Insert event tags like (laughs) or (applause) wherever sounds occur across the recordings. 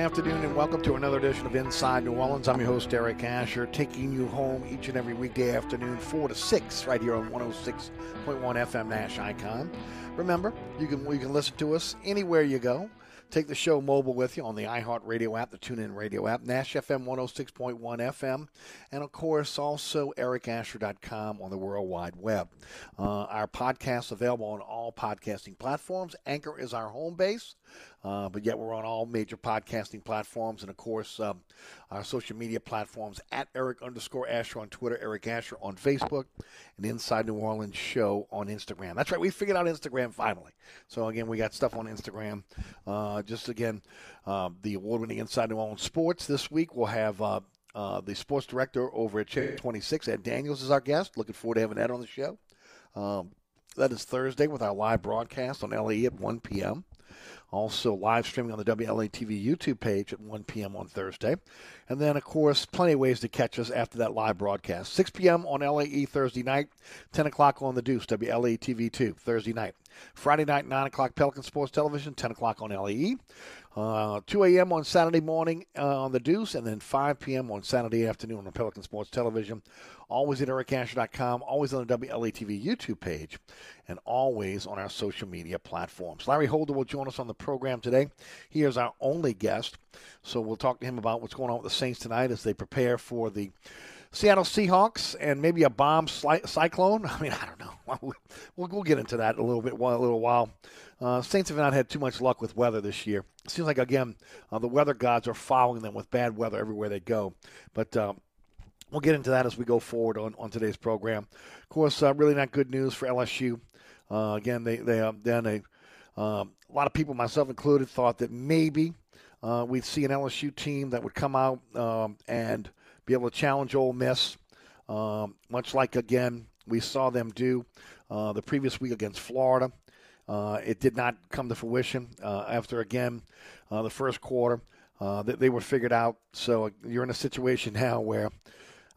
Afternoon and welcome to another edition of Inside New Orleans. I'm your host, Eric Asher, taking you home each and every weekday afternoon, 4 to 6, right here on 106.1 FM Nash Icon. Remember, you can, you can listen to us anywhere you go. Take the show mobile with you on the iHeartRadio app, the TuneIn Radio app, Nash FM 106.1 FM, and of course also ericasher.com on the World Wide Web. Uh, our podcast available on all podcasting platforms. Anchor is our home base. Uh, but yet we're on all major podcasting platforms and, of course, um, our social media platforms at Eric underscore Asher on Twitter, Eric Asher on Facebook, and Inside New Orleans Show on Instagram. That's right, we figured out Instagram finally. So, again, we got stuff on Instagram. Uh, just again, uh, the award winning Inside New Orleans Sports this week. We'll have uh, uh, the sports director over at Check 26, Ed Daniels, is our guest. Looking forward to having Ed on the show. Um, That is Thursday with our live broadcast on LE at 1 p.m. Also, live streaming on the WLA TV YouTube page at 1 p.m. on Thursday. And then, of course, plenty of ways to catch us after that live broadcast. 6 p.m. on LAE Thursday night, 10 o'clock on the Deuce, WLA TV 2, Thursday night. Friday night, 9 o'clock, Pelican Sports Television, 10 o'clock on LAE. Uh, 2 a.m. on Saturday morning uh, on the Deuce, and then 5 p.m. on Saturday afternoon on Pelican Sports Television. Always at ericasher.com, always on the WLATV YouTube page, and always on our social media platforms. Larry Holder will join us on the program today. He is our only guest, so we'll talk to him about what's going on with the Saints tonight as they prepare for the Seattle Seahawks and maybe a bomb cyclone. (laughs) I mean, I don't know. (laughs) We'll, we'll get into that a little bit, a little while. Uh, Saints have not had too much luck with weather this year. It seems like again uh, the weather gods are following them with bad weather everywhere they go. But uh, we'll get into that as we go forward on, on today's program. Of course, uh, really not good news for LSU. Uh, again, they they uh, then a um, a lot of people, myself included, thought that maybe we'd see an LSU team that would come out um, and be able to challenge Ole Miss, um, much like again we saw them do uh, the previous week against Florida. Uh, it did not come to fruition uh, after again uh, the first quarter. Uh, they, they, were figured out. So you're in a situation (laughs) now where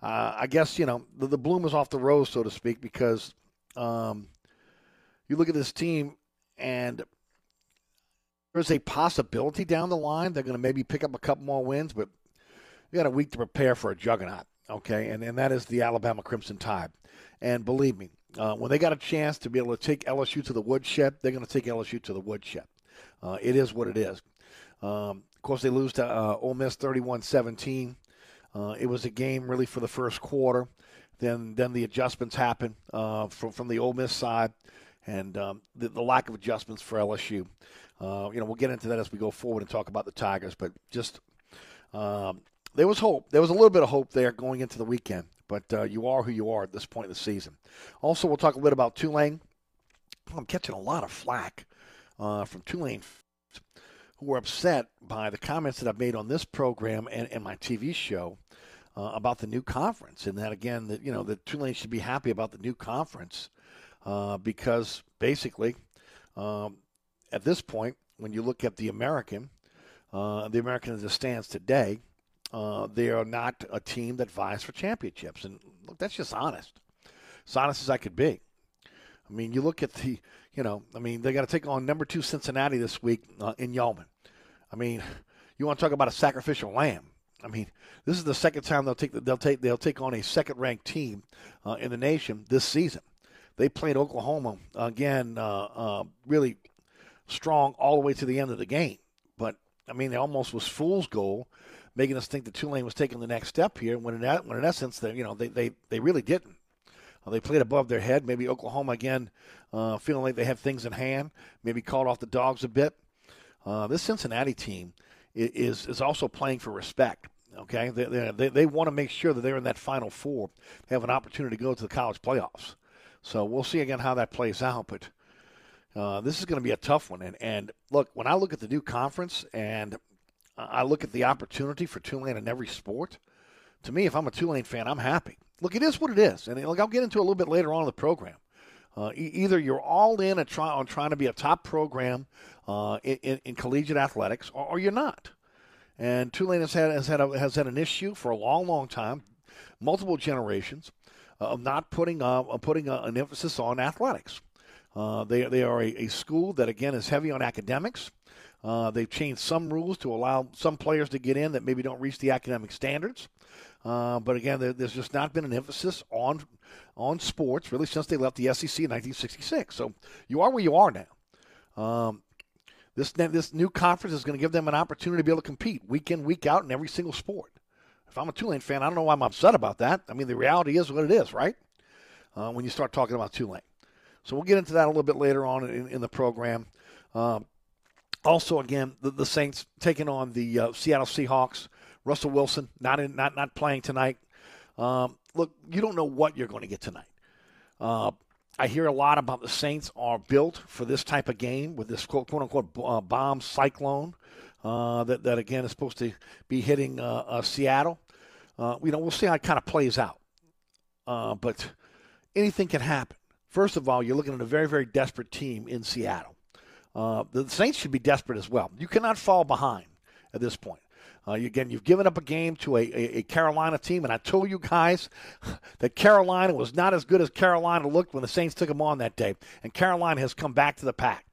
I guess you know the, the, bloom is off the rose, so to speak, because um, you look at this team and there's a possibility down the line they're going to maybe pick up a couple more wins, but you got a week to prepare for a juggernaut, okay? And, and that is the Alabama Crimson Tide. And believe me, uh, when they got a chance to be able to take LSU to the woodshed, they're going to take LSU to the woodshed. Uh, it is what it is. Um, of course, they lose to uh, Ole Miss 31 17. Uh, it was a game really for the first quarter. Then, then the adjustments happen uh, from, from the Ole Miss side and um, the, the, lack of adjustments for LSU. Uh, you know, we'll get into that as we go forward and talk about the Tigers, but just um, there was hope. There was a little bit of hope there going into the weekend, but uh, you are who you are at this point in the season. Also, we'll talk a bit about Tulane. I'm catching a lot of flack uh, from Tulane who are upset by the comments that I've made on this program and, and my TV show uh, about the new conference, and that again, that you know, that Tulane should be happy about the new conference uh, because basically, um, at this point, when you look at the American, uh, the American as it stands today, uh, they are not a team that vies for championships. And look, that's just honest. As honest as I could be. I mean, you look at the, you know, I mean, they got to take on number two Cincinnati this week uh, in Yulman. I mean, you want to talk about a sacrificial lamb? I mean, this is the second time they'll take they'll take they'll take on a second ranked team uh, in the nation this season. They played Oklahoma again, uh, uh, really strong all the way to the end of the game. But I mean, it almost was fool's goal making us think that Tulane was taking the next step here, when in, when in essence, they, you know, they, they, they really didn't. Uh, they played above their head. Maybe Oklahoma again, uh, feeling like they have things in hand. Maybe called off the dogs a bit. Uh, this Cincinnati team is is also playing for respect. Okay, they they, they, want to make sure that they're in that Final Four. They have an opportunity to go to the college playoffs. So we'll see again how that plays out. But uh, this is going to be a tough one. And and look, when I look at the new conference and I look at the opportunity for Tulane in every sport. To me, if I'm a Tulane fan, I'm happy. Look, it is what it is, and look, I'll get into it a little bit later on in the program. Uh, e- either you're all in try- on trying to be a top program uh, in, in, collegiate athletics, or, or, you're not. And Tulane has had has had a, has had an issue for a long, long time, multiple generations, uh, of not putting uh, putting an emphasis on athletics. Uh, they they are a, a school that again is heavy on academics. Uh, they've changed some rules to allow some players to get in that maybe don't reach the academic standards. Uh, but again, there, there's just not been an emphasis on on sports really since they left the SEC in 1966. So you are where you are now. Um, this this new conference is going to give them an opportunity to be able to compete week in week out in every single sport. If I'm a Tulane fan, I don't know why I'm upset about that. I mean, the reality is what it is, right? Uh, when you start talking about Tulane. So we'll get into that a little bit later on in, in the program. Um, also, again, the, the Saints taking on the uh, Seattle Seahawks. Russell Wilson not in, not not playing tonight. Um, look, you don't know what you're going to get tonight. Uh, I hear a lot about the Saints are built for this type of game with this quote, quote unquote uh, bomb cyclone uh, that that again is supposed to be hitting uh, uh, Seattle. you know, we'll see how it kind of plays out. but anything can happen. First of all, you're looking at a very, very desperate team in Seattle. Uh, the Saints should be desperate as well. You cannot fall behind at this point. Uh, again, you've given up a game to a, a, a, Carolina team, and I told you guys (laughs) that Carolina was not as good as Carolina looked when the Saints took them on that day. And Carolina has come back to the pack.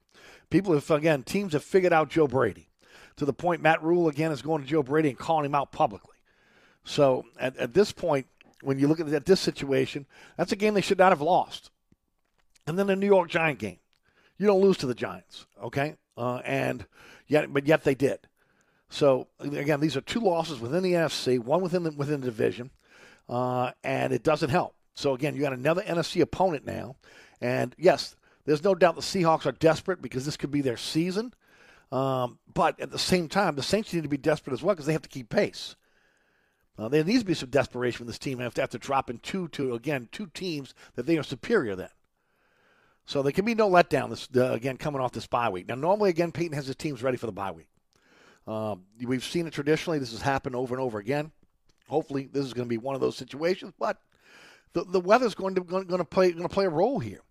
People have, again, teams have figured out Joe Brady to the point Matt Rhule, again, is going to Joe Brady and calling him out publicly. So at, at this point, when you look at this situation, that's a game they should not have lost. And then the New York Giant game. You don't lose to the Giants, okay? Uh, and yet, but yet they did. So again, these are two losses within the NFC, one within the, within the division, uh, and it doesn't help. So again, you got another NFC opponent now, and yes, there's no doubt the Seahawks are desperate because this could be their season. Um, but at the same time, the Saints need to be desperate as well because they have to keep pace. Uh, there needs to be some desperation from this team after, after dropping two to again two teams that they are superior than. So there can be no letdown this uh, again coming off this bye week. Now normally again Payton has his teams ready for the bye week. Um, we've seen it traditionally. This has happened over and over again. Hopefully, this is going to be one of those situations. But the the weather's going to going, to play going to play a role here.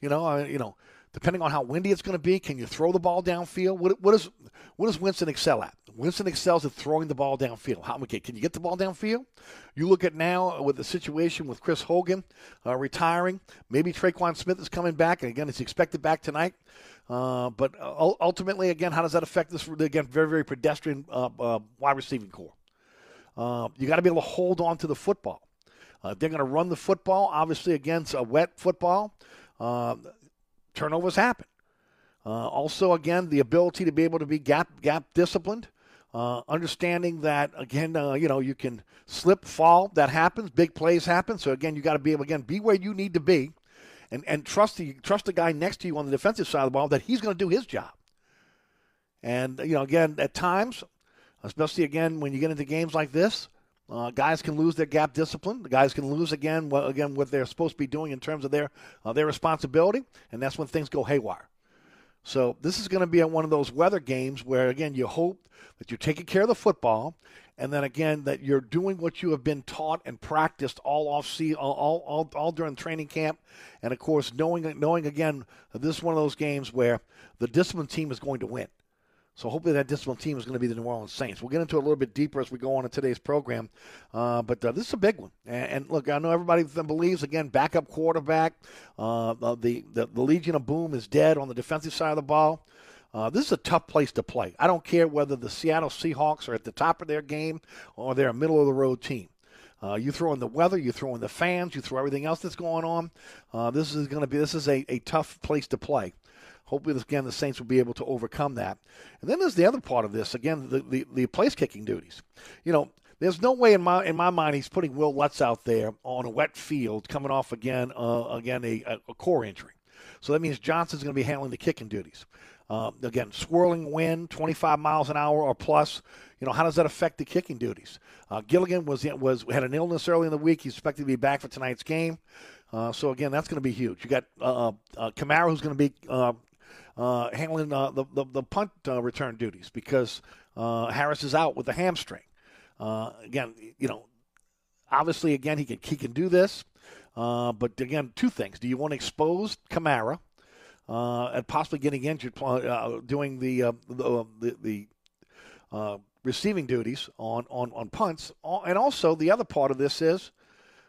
You know, you know, depending on how windy it's going to be, can you throw the ball downfield? What, what, is, what does Winston excel at? Winston excels at throwing the ball downfield. How, okay, can you get the ball downfield? You look at now with the situation with Chris Hogan uh, retiring. Maybe Tre'Quan Smith is coming back, and again, he's expected back tonight. Uh, but uh, ultimately, again, how does that affect this? Again, very, very pedestrian uh, uh wide receiving corps. Uh, you got to be able to hold on to the football. they're going to run the football, obviously, against a wet football. turnovers happen. also, again, the ability to be able to be gap gap disciplined. Understanding that again, you know, you can slip, fall. That happens. Big plays happen. So again, you got to be able again be where you need to be and, and trust the trust the guy next to you on the defensive side of the ball that he's going to do his job. And you know, again, at times, especially again when you get into games like this, uh, guys can lose their gap discipline. The guys can lose again, what, again what they're supposed to be doing in terms of their uh, their responsibility, and that's when things go haywire. So this is going to be one of those weather games where again you hope that you're taking care of the football and then again that you're doing what you have been taught and practiced all off see all, all, all, all during training camp. And of course knowing knowing again this is one of those games where the disciplined team is going to win so hopefully that disciplined team is going to be the New Orleans Saints. We'll get into it a little bit deeper as we go on in today's program. Uh, but uh, this is a big one. And, and, look, I know everybody believes, again, backup quarterback. Uh, the, the, the Legion of Boom is dead on the defensive side of the ball. Uh, this is a tough place to play. I don't care whether the Seattle Seahawks are at the top of their game or they're a middle of the road team. Uh, you throw in the weather, you throw in the fans, you throw everything else that's going on. Uh, this is going to be this is a, a tough place to play. Hopefully, again, the Saints will be able to overcome that. And then there's the other part of this. Again, the, the, the place kicking duties. You know, there's no way in my in my mind he's putting Wil Lutz out there on a wet field, coming off again uh, again a, a core injury. So that means Johnson's going to be handling the kicking duties. Uh, again, swirling wind, 25 miles an hour or plus. You know, how does that affect the kicking duties? Uh, Gillikin was was had an illness early in the week. He's expected to be back for tonight's game. Uh, so again, that's going to be huge. You got uh, uh, Kamara, who's going to be uh, handling the, the, the punt return duties because Harris is out with a hamstring. again, you know, obviously, again he can he can do this. but again, two things: Do you want to expose Kamara? uh, and possibly getting injured uh, doing the uh, the, the, the uh, receiving duties on, on, on punts. And also, the other part of this is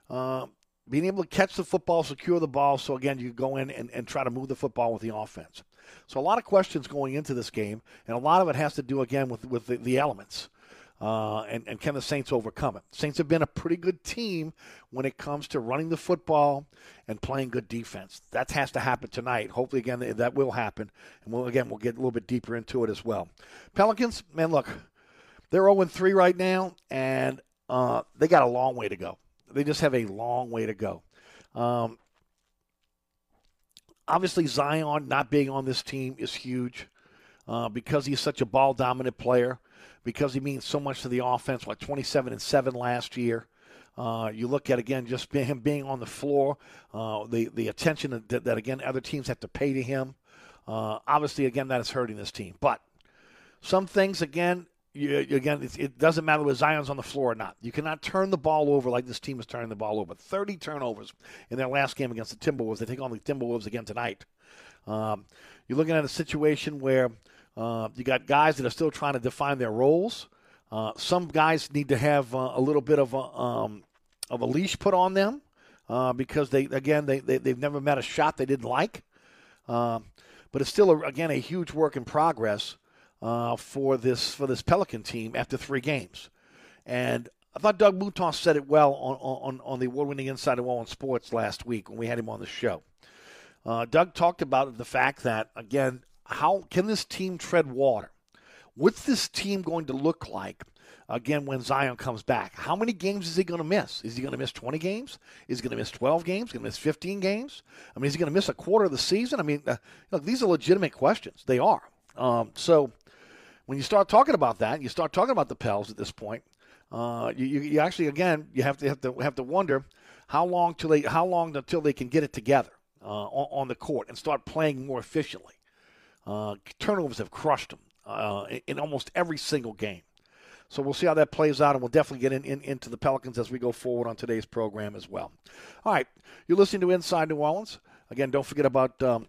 uh, being able to catch the football, secure the ball. So, again, you go in and, and try to move the football with the offense. So, a lot of questions going into this game, and a lot of it has to do, again, with, with the, the elements. Uh, and, and can the Saints overcome it? Saints have been a pretty good team when it comes to running the football and playing good defense. That has to happen tonight. Hopefully, again, that will happen. And we'll, again, we'll get a little bit deeper into it as well. Pelicans, man, look, they're 0 3 right now, and uh, they got a long way to go. They just have a long way to go. Um, obviously, Zion not being on this team is huge uh, because he's such a ball dominant player because he means so much to the offense. What 27 and seven last year. Uh, you look at again just him being on the floor, uh, the the attention that, that, again other teams have to pay to him. Uh, obviously, again that is hurting this team. But some things again you, again, it, doesn't matter whether Zion's on the floor or not. You cannot turn the ball over like this team is turning the ball over. 30 turnovers in their last game against the Timberwolves. They take on the Timberwolves again tonight. Um, you're looking at a situation where uh, you got guys that are still trying to define their roles. Uh, some guys need to have uh, a little bit of a, um, of a leash put on them uh, because they again they, they they've never met a shot they didn't like. Um, but it's still a, again a huge work in progress uh, for this for this Pelican team after three games. And I thought Doug Mouton said it well on on, on the award-winning Inside New Orleans Sports last week when we had him on the show. Uh, Doug talked about the fact that again, how can this team tread water? What's this team going to look like again when Zion comes back. How many games is he going to miss? Is he going to miss 20 games? Is he going to miss 12 games? Going to miss 15 games? I mean, is he going to miss a quarter of the season? I mean, uh, look, these are legitimate questions. They are. Um, so when you start talking about that, you start talking about the Pels at this point. Uh, you, you, actually again you have to have to have to wonder how long till they how long until they can get it together uh, on, on, the court and start playing more efficiently. Uh, turnovers have crushed them uh, in, in almost every single game. So we'll see how that plays out, and we'll definitely get in, in, into the Pelicans as we go forward on today's program as well. All right, you're listening to Inside New Orleans. Again, don't forget about um,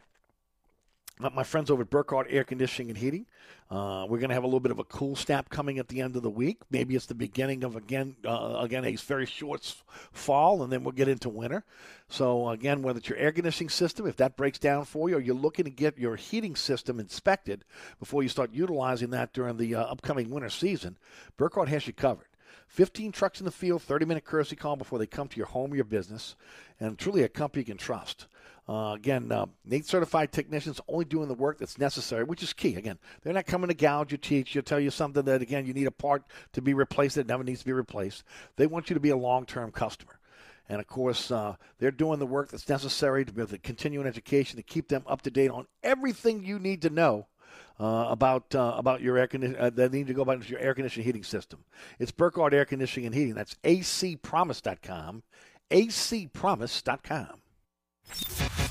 my friends over at Burkhardt Air Conditioning and Heating. Uh, we're going to have a little bit of a cool snap coming at the end of the week. Maybe it's the beginning of again, uh, again a very short fall, and then we'll get into winter. So again, whether it's your air conditioning system, if that breaks down for you, or you're looking to get your heating system inspected before you start utilizing that during the uh, upcoming winter season, Burkhardt has you covered. 15 trucks in the field, 30 minute courtesy call before they come to your home or your business, and truly a company you can trust. Uh, again, uh, NATE certified technicians only doing the work that's necessary, which is key. Again, they're not coming to gouge you, teach you, tell you something that, again, you need a part to be replaced that never needs to be replaced. They want you to be a long term customer. And of course, uh, they're doing the work that's necessary to be continue in education to keep them up to date on everything you need to know uh, about uh, about your air conditioning. Uh, they need to go about your air conditioning heating system. It's Burkhardt Air Conditioning and Heating. That's acpromise.com. acpromise.com.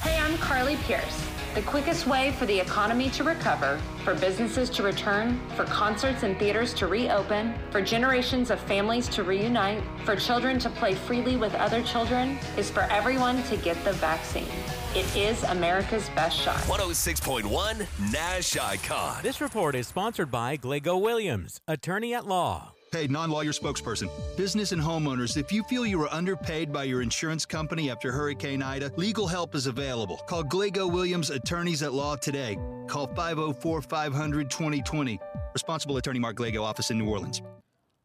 Hey, I'm Carly Pearce. The quickest way for the economy to recover, for businesses to return, for concerts and theaters to reopen, for generations of families to reunite, for children to play freely with other children, is for everyone to get the vaccine. It is America's best shot. 106.1 Nash Icon. This report is sponsored by Glago Williams, attorney at law. Hey, non lawyer spokesperson. Business and homeowners, if you feel you were underpaid by your insurance company after Hurricane Ida, legal help is available. Call Glago Williams Attorneys at Law today. Call 504 500 2020. Responsible attorney Mark Glago, office in New Orleans.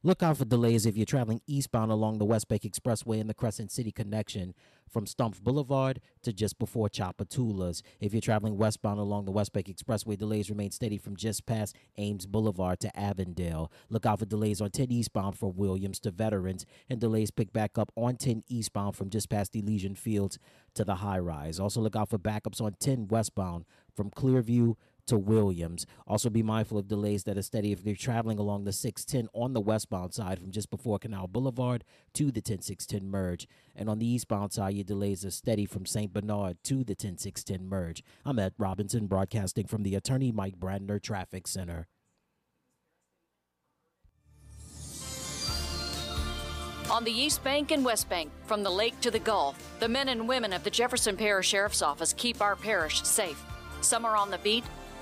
Look out for delays if you're traveling eastbound along the West Bank Expressway and the Crescent City connection from Stumpf Boulevard to just before Tchoupitoulas. If you're traveling westbound along the West Bank Expressway, delays remain steady from just past Ames Boulevard to Avondale. Look out for delays on 10 eastbound from Williams to Veterans, and delays pick back up on 10 eastbound from just past Elysian Fields to the high rise. Also, look out for backups on 10 westbound from Clearview to Williams. Also, be mindful of delays that are steady if you're traveling along the 610 on the westbound side from just before Canal Boulevard to the 10610 merge. And on the eastbound side, your delays are steady from St. Bernard to the 10610 merge. I'm Ed Robinson, broadcasting from the Attorney Mike Brandner Traffic Center. On the East Bank and West Bank, from the lake to the Gulf, the men and women of the Jefferson Parish Sheriff's Office keep our parish safe. Some are on the beat,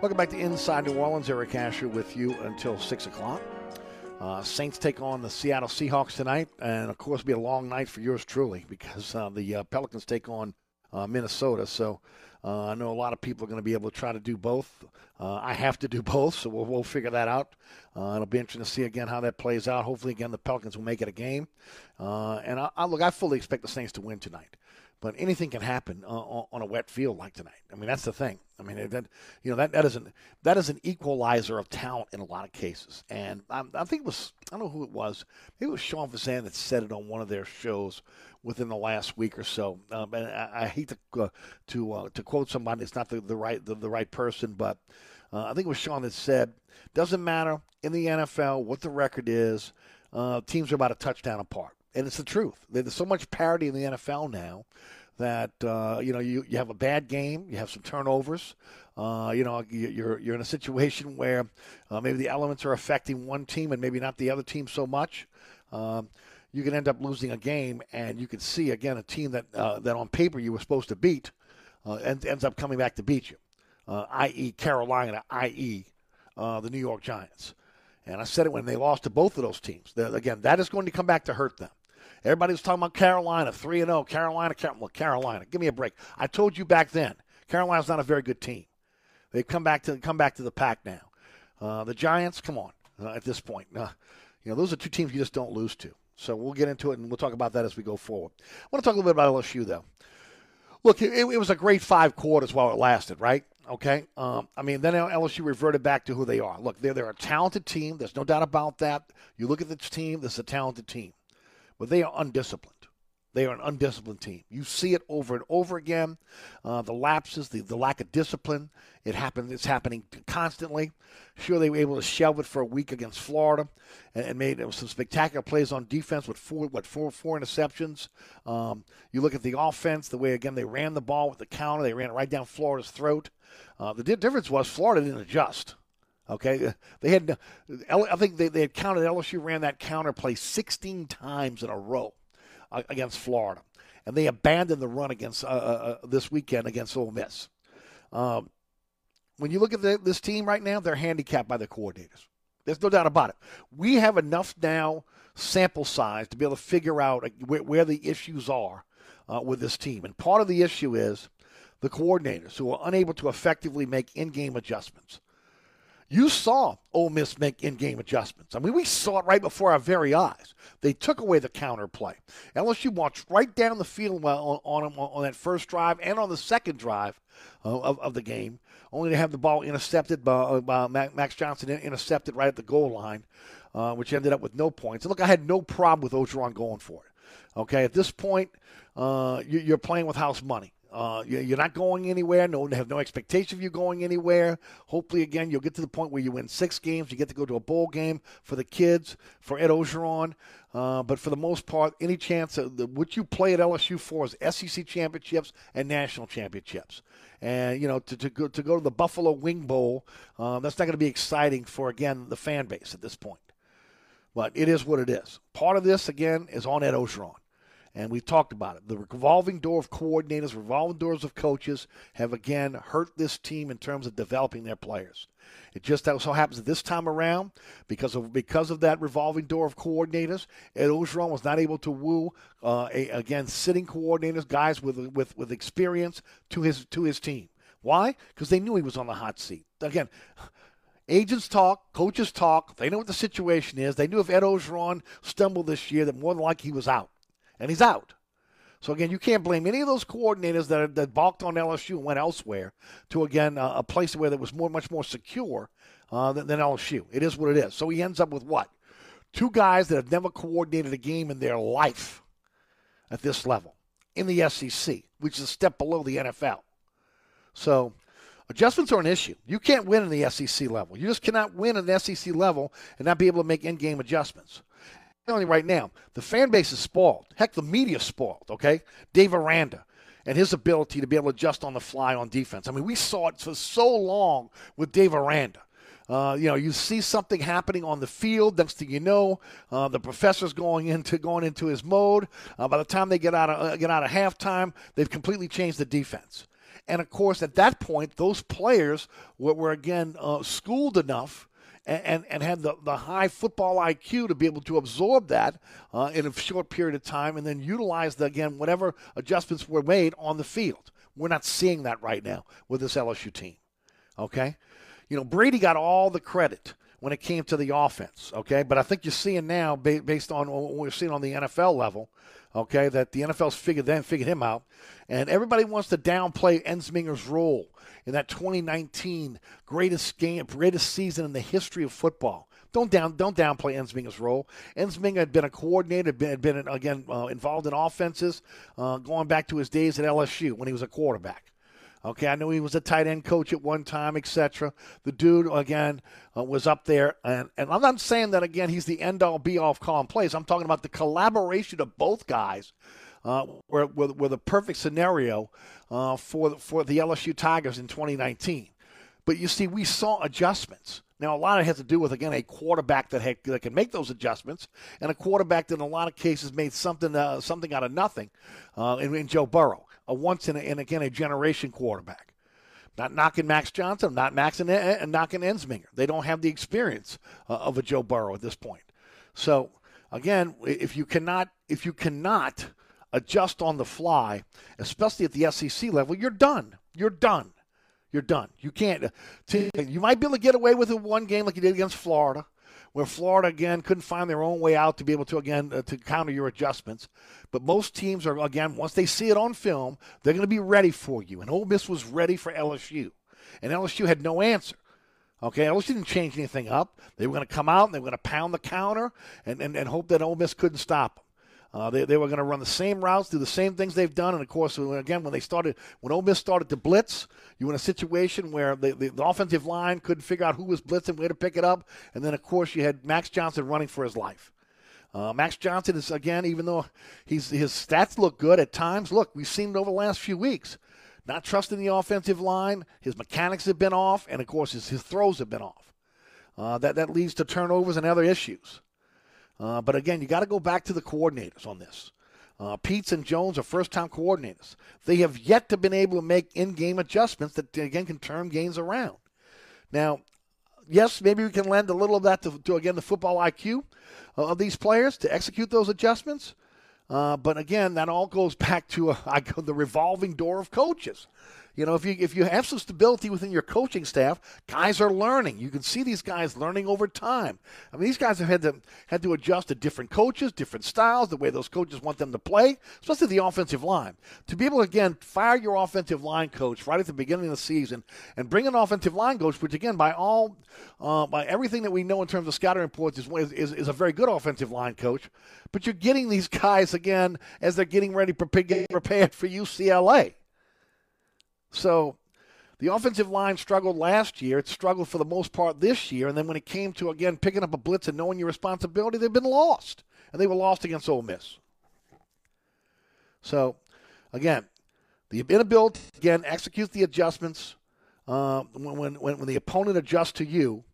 Welcome back to Inside New Orleans. Eric Asher with you until 6 o'clock. Uh, Saints take on the Seattle Seahawks tonight, and of course, be a long night for yours truly because uh, the uh, Pelicans take on uh, Minnesota. So uh, I know a lot of people are going to be able to try to do both. Uh, I have to do (laughs) both, so we'll, we'll figure that out. it'll be interesting to see again how that plays out. Hopefully, again, the Pelicans will make it a game. and I, I look, I fully expect the Saints to win tonight but anything can happen uh, on a wet field like tonight. I mean, that's the thing. I mean, that you know that that isn't that is an equalizer of talent in a lot of cases. And I, I think it was I don't know who it was. Maybe it was Sean Fazende that said it on one of their shows within the last week or so. Um, and I, I, hate to uh, to uh, to quote somebody. It's not the, the right the, the right person, but uh, I think it was Sean that said, "Doesn't matter in the NFL what the record is. Uh, teams are about a touchdown apart." And it's the truth. There's so much parity in the NFL now that uh, you know you, you have a bad game, you have some turnovers. Uh, you know you're you're in a situation where uh, maybe the elements are affecting one team and maybe not the other team so much. Um, you can end up losing a game, and you can see again a team that uh, that on paper you were supposed to beat uh, ends, up coming back to beat you, uh, i.e. Carolina, i.e. the New York Giants. And I said it when they lost to both of those teams. again, that is going to come back to hurt them. Everybody was talking about Carolina, 3 and 0. Carolina, Carolina, well, Carolina. Give me a break. I told you back then, Carolina's not a very good team. They've come back to come back to the pack now. Uh, the Giants, come on, uh, at this point. Uh, you know, those are two teams you just don't lose to. So we'll get into it and we'll talk about that as we go forward. I want to talk a little bit about LSU, though. Look, it, it was a great five quarters while it lasted, right? Okay. Um, I mean, then LSU reverted back to who they are. Look, they're, they're a talented team. There's no doubt about that. You look at this team, this is a talented team but they are undisciplined. They are an undisciplined team. You see it over and over again. Uh, the lapses, the, the lack of discipline. It happened. It's happening constantly. Sure, they were able to shelve it for a week against Florida, and, and made some spectacular plays on defense with four what four four interceptions. Um, you look at the offense, the way again they ran the ball with the counter. They ran it right down Florida's throat. Uh, the difference was Florida didn't adjust. Okay, they had. I think they, they had counted LSU ran that counter play 16 times in a row uh, against Florida, and they abandoned the run against uh, uh, uh, this weekend against Ole Miss. Um, when you look at the, this team right now, they're handicapped by the coordinators. There's no doubt about it. We have enough now sample size to be able to figure out where, where the issues are uh, with this team, and part of the issue is the coordinators who are unable to effectively make in-game adjustments. You saw Ole Miss make in-game adjustments. I mean, we saw it right before our very eyes. They took away the counter play. LSU marched right down the field on, on, on that first drive and on the second drive uh, of, of the game, only to have the ball intercepted by, uh, by Max Johnson intercepted right at the goal line, uh, which ended up with no points. And look, I had no problem with Orgeron going for it. Okay, at this point, uh, you, are playing with house money. Uh, you're not going anywhere. No, have no expectation of you going anywhere. Hopefully, again, you'll get to the point where you win six games. You get to go to a bowl game for the kids, for Ed Orgeron. Uh, but for the most part, any chance of the, what you play at LSU for is SEC championships and national championships. And you know, to, to go to go to the Buffalo Wing Bowl, uh, that's not going to be exciting for again the fan base at this point. But it is what it is. Part of this again is on Ed Orgeron and we've talked about it. The revolving door of coordinators, revolving doors of coaches have again hurt this team in terms of developing their players. It just so happens that this time around, because of because of that revolving door of coordinators, Ed Orgeron was not able to woo uh, a, again sitting coordinators, guys with with with experience to his to his team. Why? Because they knew he was on the hot seat. Again, agents talk, coaches talk. They know what the situation is. They knew if Ed Orgeron stumbled this year, that more than likely he was out and he's out. So again, you can't blame any of those coordinators that, that balked on LSU and went elsewhere to again uh, a place where that was more much more secure uh, than, than LSU. It is what it is. So he ends up with what? Two guys that have never coordinated a game in their life at this level in the SEC, which is a step below the NFL. So adjustments are an issue. You can't win in the SEC level. You just cannot win at the SEC level and not be able to make in-game adjustments telling you right now, the fan base is spoiled. Heck, the media's spoiled, okay? Dave Aranda and his ability to be able to adjust on the fly on defense. I mean, we saw it for so long with Dave Aranda. Uh, you know, you see something happening on the field. Next thing you know, uh, the professor's going into going into his mode. Uh, by the time they get out of uh, get out of halftime, they've completely changed the defense. And of course, at that point, those players were, were again uh, schooled enough and, and, and had the, the high football IQ to be able to absorb that uh, in a short period of time and then utilize, the, again, whatever adjustments were made on the field. We're not seeing that right now with this LSU team. Okay? You know, Brady got all the credit when it came to the offense, okay? But I think you're seeing now, based on what we're seeing on the NFL level, okay, that the NFL's figured then figured him out, and everybody wants to downplay Ensminger's role in that 2019 greatest game, greatest season in the history of football. Don't down, don't downplay Ensminger's role. Ensminger had been a coordinator, had been, had been again uh, involved in offenses, uh, going back to his days at LSU when he was a quarterback. Okay, I know he was a tight end coach at one time, etc. The dude again uh, was up there, and, and I'm not saying that again. He's the end all be all of calling plays. I'm talking about the collaboration of both guys uh, were, were, were the perfect scenario uh, for for the LSU Tigers in 2019. But you see, we saw adjustments. Now, a lot of it has to do with again a quarterback that, had, that can make those adjustments, and a quarterback that in a lot of cases made something uh, something out of nothing. Uh, in, in Joe Burrow, a once in, a, in again a generation quarterback. Not knocking Max Johnson, not Max and, and knocking Ensminger. They don't have the experience uh, of a Joe Burrow at this point. So again, if you cannot if you cannot adjust on the fly, especially at the SEC level, you're done. You're done. You're done. You can't. You might be able to get away with it one game like you did against Florida, where Florida again couldn't find their own way out to be able to again uh, to counter your adjustments. But most teams are again once they see it on film, they're going to be ready for you. And Ole Miss was ready for LSU, and LSU had no answer. Okay, LSU didn't change anything up. They were going to come out and they were going to pound the counter and, and, and hope that Ole Miss couldn't stop them. Uh, they, they were going to run the same routes, do the same things they've done, and of course, again, when they started, when Ole Miss started to blitz, you were in a situation where the, the, the offensive line couldn't figure out who was blitzing, where to pick it up, and then of course you had Max Johnson running for his life. Uh, Max Johnson is again, even though he's his stats look good at times. Look, we've seen it over the last few weeks. Not trusting the offensive line, his mechanics have been off, and of course his, his throws have been off. Uh, that that leads to turnovers and other issues. Uh, but again, you got to go back to the coordinators on this. Uh, Peetz and Jones are first-time coordinators. They have yet to been able to make in-game adjustments that again can turn games around. Now, yes, maybe we can lend a little of that to, to again the football IQ of these players to execute those adjustments. Uh, but again, that all goes back to uh, (laughs) the revolving door of coaches. You know, if you if you have some stability within your coaching staff, guys are learning. You can see these guys learning over time. I mean, these guys have had to had to adjust to different coaches, different styles, the way those coaches want them to play, especially the offensive line. To be able to again fire your offensive line coach right at the beginning of the season and bring an offensive line coach, which again, by all uh, by everything that we know in terms of scouting reports, is, is is a very good offensive line coach. But you're getting these guys again as they're getting ready prepared for UCLA. So the offensive line struggled last year. It struggled for the most part this year. And then when it came to, again, picking up a blitz and knowing your responsibility, they've been lost. And they were lost against Ole Miss. So, again, the inability, again, execute the adjustments uh, when, when, when the opponent adjusts to you,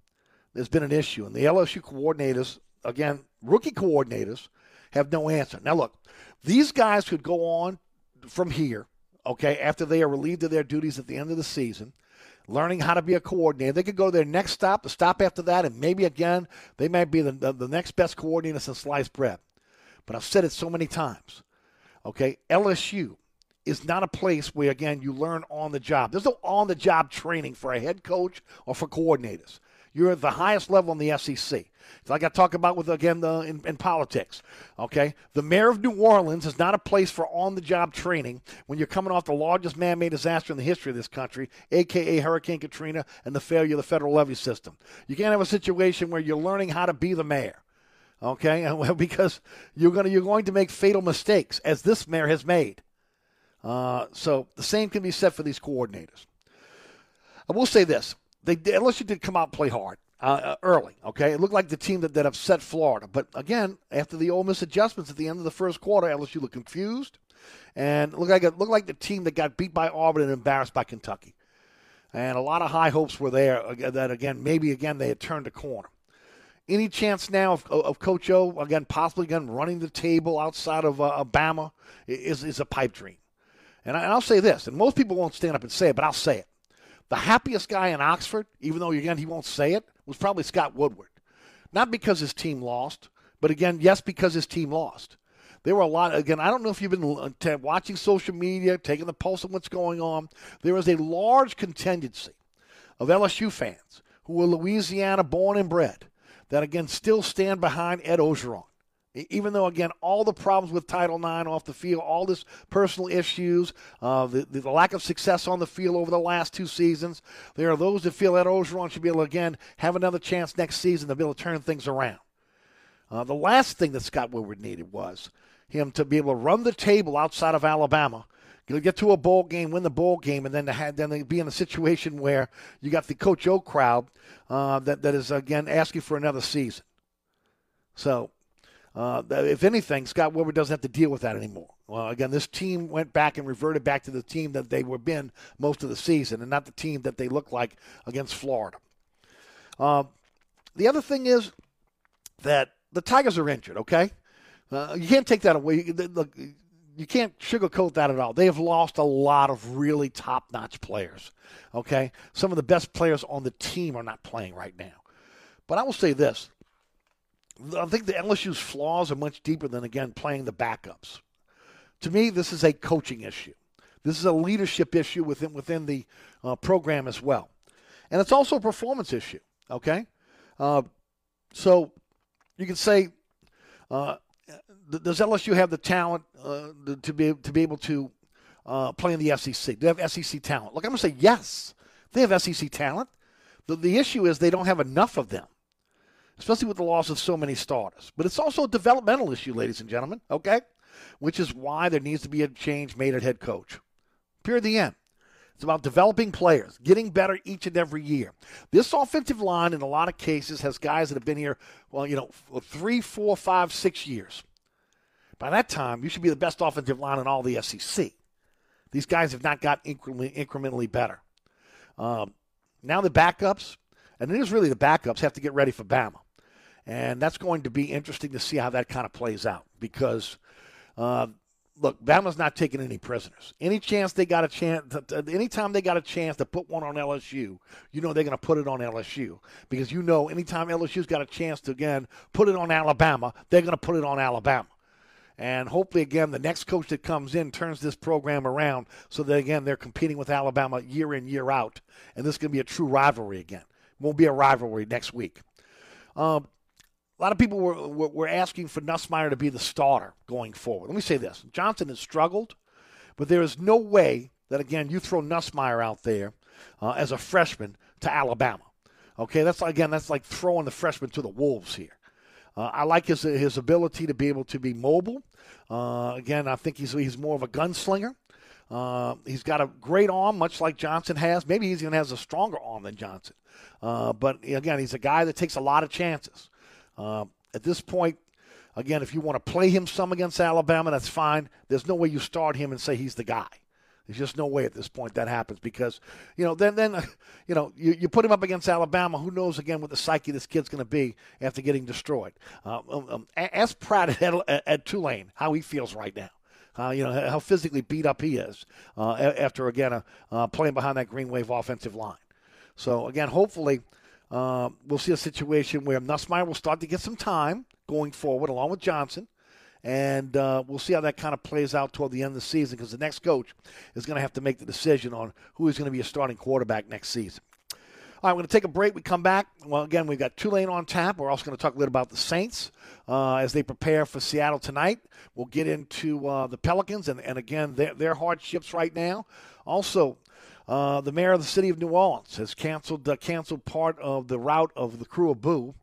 there's been an issue. And the LSU coordinators, again, rookie coordinators, have no answer. Now, look, these guys could go on from here, okay, after they are relieved of their duties at the end of the season, learning how to be a coordinator. They could go to their next stop, the stop after that, and maybe again, they might be the, the, the next best coordinator since sliced bread. But I've said it so many times, okay, LSU is not a place where, again, you learn on the job. There's no on the job training for a head coach or for coordinators. You're at the highest level in the SEC. Like I talk about with again the, in, in, politics. Okay, the mayor of New Orleans is not a place for on-the-job training when you're coming off the largest man-made disaster in the history of this country, aka Hurricane Katrina and the failure of the federal levee system. You can't have a situation where you're learning how to be the mayor. Okay, (laughs) because you're going to you're going to make fatal mistakes as this mayor has made. Uh, so the same can be said for these coordinators. I will say this: they unless you did come out and play hard uh, uh, early. Okay, it looked like the team that, that upset Florida. But again, after the Ole Miss adjustments at the end of the first quarter, LSU looked confused and looked like it looked like the team that got beat by Auburn and embarrassed by Kentucky. And a lot of high hopes were there uh, that again maybe again they had turned a corner. Any chance now of, of Coach O again possibly again running the table outside of uh, Alabama is is a pipe dream. And, I, and I'll say this, and most people won't stand up and say it, but I'll say it. The happiest guy in Oxford, even though again he won't say it, was probably Scott Woodward. Not because his team lost, but again, yes, because his team lost. There were a lot. Again, I don't know if you've been uh, watching social media, taking the pulse of what's going on. There is a large contingency of LSU fans who are Louisiana born and bred that again still stand behind Ed Orgeron even though again all the problems with title ix off the field all this personal issues uh, the, the, lack of success on the field over the last two seasons there are those that feel that Orgeron should be able to again have another chance next season to be able to turn things around uh, the last thing that scott woodward needed was him to be able to run the table outside of alabama You get to a bowl game, win the bowl game, and then to have, then be in a situation where you got the Coach O crowd uh, that that is again asking for another season. So uh, if anything, Scott Woodward doesn't have to deal with that anymore. Well, again, this team went back and reverted back to the team that they were been most of the season, and not the team that they looked like against Florida. Uh, the other thing is that the Tigers are injured. Okay, uh, you can't take that away. Look, you can't sugarcoat that at all. They have lost a lot of really top-notch players. Okay, some of the best players on the team are not playing right now. But I will say this: I think the LSU's flaws are much deeper than, again, playing the backups. To me, this is a coaching issue. This is a leadership issue within, within the uh, program as well. And it's also a performance issue, okay? Uh, so you can say, uh, does LSU have the talent uh, to, be, to be able to uh, play in the SEC? Do they have SEC talent? Look, I'm going to say yes. They have SEC talent. The, the issue is they don't have enough of them especially with the loss of so many starters. But it's also a developmental issue, ladies and gentlemen, okay? Which is why there needs to be a change made at head coach. Period. The end. It's about developing players, getting better each and every year. This offensive line, in a lot of cases, has guys that have been here, well, you know, three, four, five, six years. By that time, you should be the best offensive line in all the SEC. These guys have not got incrementally, better. Um, now the backups, and it is really the backups, have to get ready for Bama. And that's going to be interesting to see how that kind of plays out because, uh, look, Bama's not taking any prisoners. Any chance they got a chance, anytime they got a chance to put one on LSU, you know they're going to put it on LSU because you know anytime LSU's got a chance to, again, put it on Alabama, they're going to put it on Alabama. And hopefully, again, the next coach that comes in turns this program around so that, again, they're competing with Alabama year in, year out. And this is going to be a true rivalry again. Won't be a rivalry next week. Um, a lot of people were, were, were asking for Nussmeier to be the starter going forward. Let me say this Johnson has struggled, but there is no way that, again, you throw Nussmeier out there uh, as a freshman to Alabama. Okay, that's again, that's like throwing the freshman to the wolves here. Uh, I like his his ability to be able to be mobile. Uh, again, I think he's he's more of a gunslinger. Uh, he's got a great arm, much like Johnson has. Maybe he even has a stronger arm than Johnson. Uh, but again, he's a guy that takes a lot of chances. Uh, at this point, again, if you want to play him some against Alabama, that's fine. There's no way you start him and say he's the guy. There's just no way at this point that happens because, you know, then then (laughs) you know you, you put him up against Alabama. Who knows again what the psyche this kid's going to be after getting destroyed? Uh, um, um, ask Pratt at, at, at, Tulane how he feels right now. Uh, you know how physically beat up he is uh, after again uh, uh, playing behind that Green Wave offensive line. So again, hopefully. Uh, we'll see a situation where Nussmeier will start to get some time going forward, along with Johnson and uh, we'll see how that kind of plays out toward the end of the season because the next coach is going to have to make the decision on who is going to be a starting quarterback next season. All right, we're going to take a break. We come back. Well, again, we've got Tulane on tap. We're also going to talk a little about the Saints uh, as they prepare for Seattle tonight. We'll get into uh, the Pelicans and, and again, their, their hardships right now. Also, uh, the mayor of the city of New Orleans has canceled uh, canceled part of the route of the crew of Boo.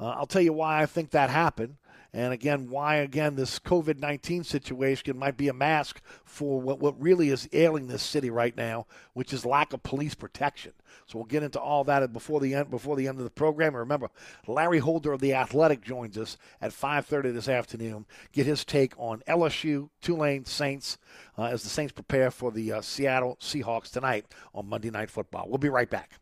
Uh, I'll tell you why I think that happened. And again, why again this COVID 19 situation might be a mask for what, what really is ailing this city right now, which is lack of police protection. So we'll get into all that before the end before the end of the program. And remember, Larry Holder of the Athletic joins us at 5:30 this afternoon. Get his take on LSU, Tulane Saints uh, as the Saints prepare for the uh, Seattle Seahawks tonight on Monday Night Football. We'll be right back.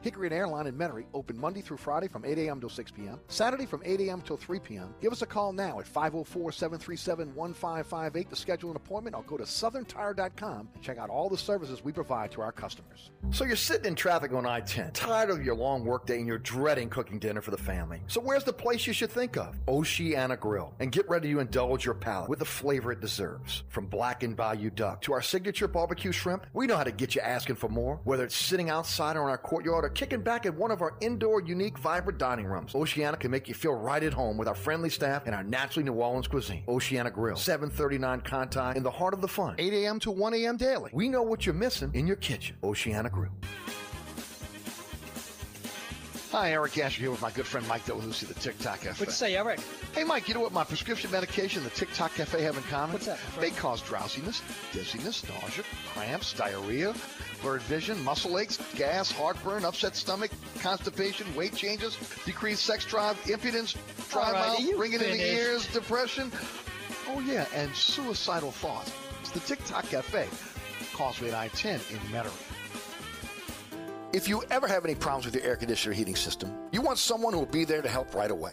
Hickory and Airline in Metairie open Monday through Friday from 8 a.m. till 6 p.m., Saturday from 8 a.m. till 3 p.m. Give us a call now at 504 737 1558 to schedule an appointment or go to southerntire.com and check out all the services we provide to our customers. So you're sitting in traffic on I 10, tired of your long workday and you're dreading cooking dinner for the family. So where's the place you should think of? Oceana Grill. And get ready to indulge your palate with the flavor it deserves. From blackened bayou duck to our signature barbecue shrimp, we know how to get you asking for more, whether it's sitting outside or in our courtyard or kicking back at one of our indoor, unique, vibrant dining rooms. Oceana can make you feel right at home with our friendly staff and our naturally New Orleans cuisine. Oceana Grill, 739 Conti in the heart of the fun, 8 a.m. to 1 a.m. daily. We know what you're missing in your kitchen. Oceana Grill. Hi, Eric Asher here with my good friend Mike Delahousie, the Tic Toc Cafe. What's say, Eric? Hey, Mike, you know what my prescription medication the Tic Toc Cafe have in common? What's that? They cause drowsiness, dizziness, nausea, cramps, diarrhea, blurred vision, muscle aches, gas, heartburn, upset stomach, constipation, weight changes, decreased sex drive, impotence, dry right, mouth, ringing finished? in the ears, depression. Oh, yeah, and suicidal thoughts. It's the Tic Toc Cafe, Causeway I-10 in Metairie. If you ever have any problems with your air conditioner heating system, you want someone who will be there to help right away.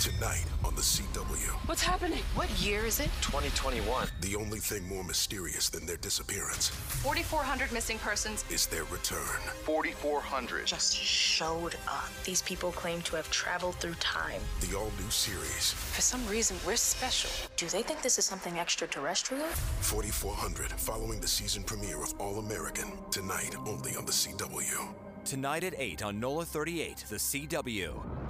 Tonight on the CW. What's happening? What year is it? 2021. The only thing more mysterious than their disappearance 4,400 missing persons. is their return. 4,400. Just showed up. These people claim to have traveled through time. The all new series, For some reason, we're special. Do they think this is something extraterrestrial? 4,400, following the season premiere of All American. Tonight only on the CW. Tonight at 8 on NOLA 38, the CW.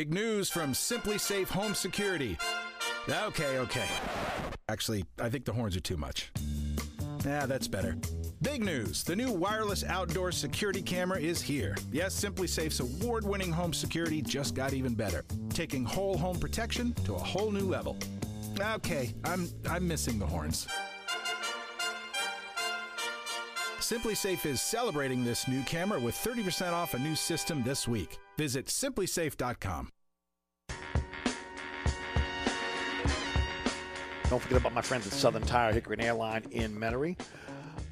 Big news from SimpliSafe Home Security. Okay, okay. Actually, I think the horns are too much. Yeah, that's better. Big news! The new wireless outdoor security camera is here. Yes, SimpliSafe's award winning home security just got even better, taking whole home protection to a whole new level. Okay, I'm, I'm missing the horns. SimpliSafe is celebrating this new camera with 30% off a new system this week. Visit simplisafe.com. Don't forget about my friends at Southern Tire Hickory and Airline in Metairie.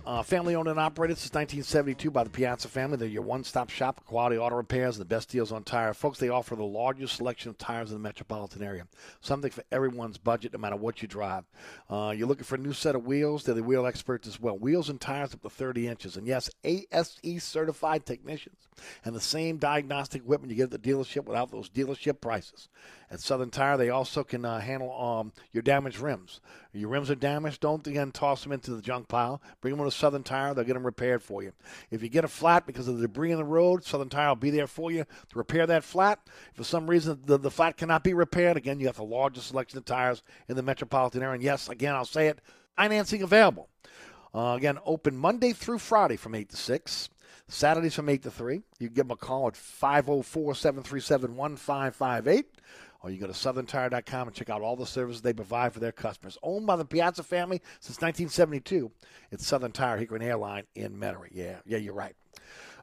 Uh, family owned and operated since 1972 by the Piazza family. They're your one stop shop for quality auto repairs and the best deals on tire. Folks, they offer the largest selection of tires in the metropolitan area. Something for everyone's budget, no matter what you drive. Uh, you're looking for a new set of wheels, they're the wheel experts as well. Wheels and tires up to 30 inches. And yes, ASE certified technicians and the same diagnostic equipment you get at the dealership without those dealership prices. At Southern Tire, they also can uh, handle um, your damaged rims. Your rims are damaged, don't again toss them into the junk pile. Bring them to Southern Tire, they'll get them repaired for you. If you get a flat because of the debris in the road, Southern Tire will be there for you to repair that flat. If for some reason the, the flat cannot be repaired, again, you have the largest selection of tires in the metropolitan area. And yes, again, I'll say it financing available. Uh, again, open Monday through Friday from 8 to 6. Saturdays from 8 to 3. You can give them a call at 504 737 1558 or you go to southerntire.com and check out all the services they provide for their customers. Owned by the Piazza family since 1972, it's Southern Tire Hickory Airline in Metairie. Yeah, yeah, you're right.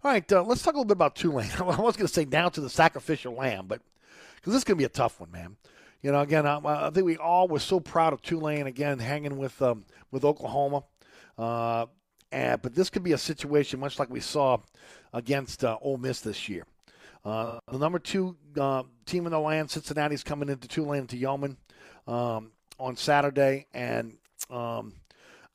All right, uh, let's talk a little bit about Tulane. (laughs) I was going to say down to the sacrificial lamb, but because this is going to be a tough one, man. You know, again, I, I, think we all were so proud of Tulane again hanging with um, with Oklahoma. Uh, and, but this could be a situation much like we saw against uh, Ole Miss this year. Uh, the number two uh, team in the land, Cincinnati's coming into Tulane to Yulman um, on Saturday, and um,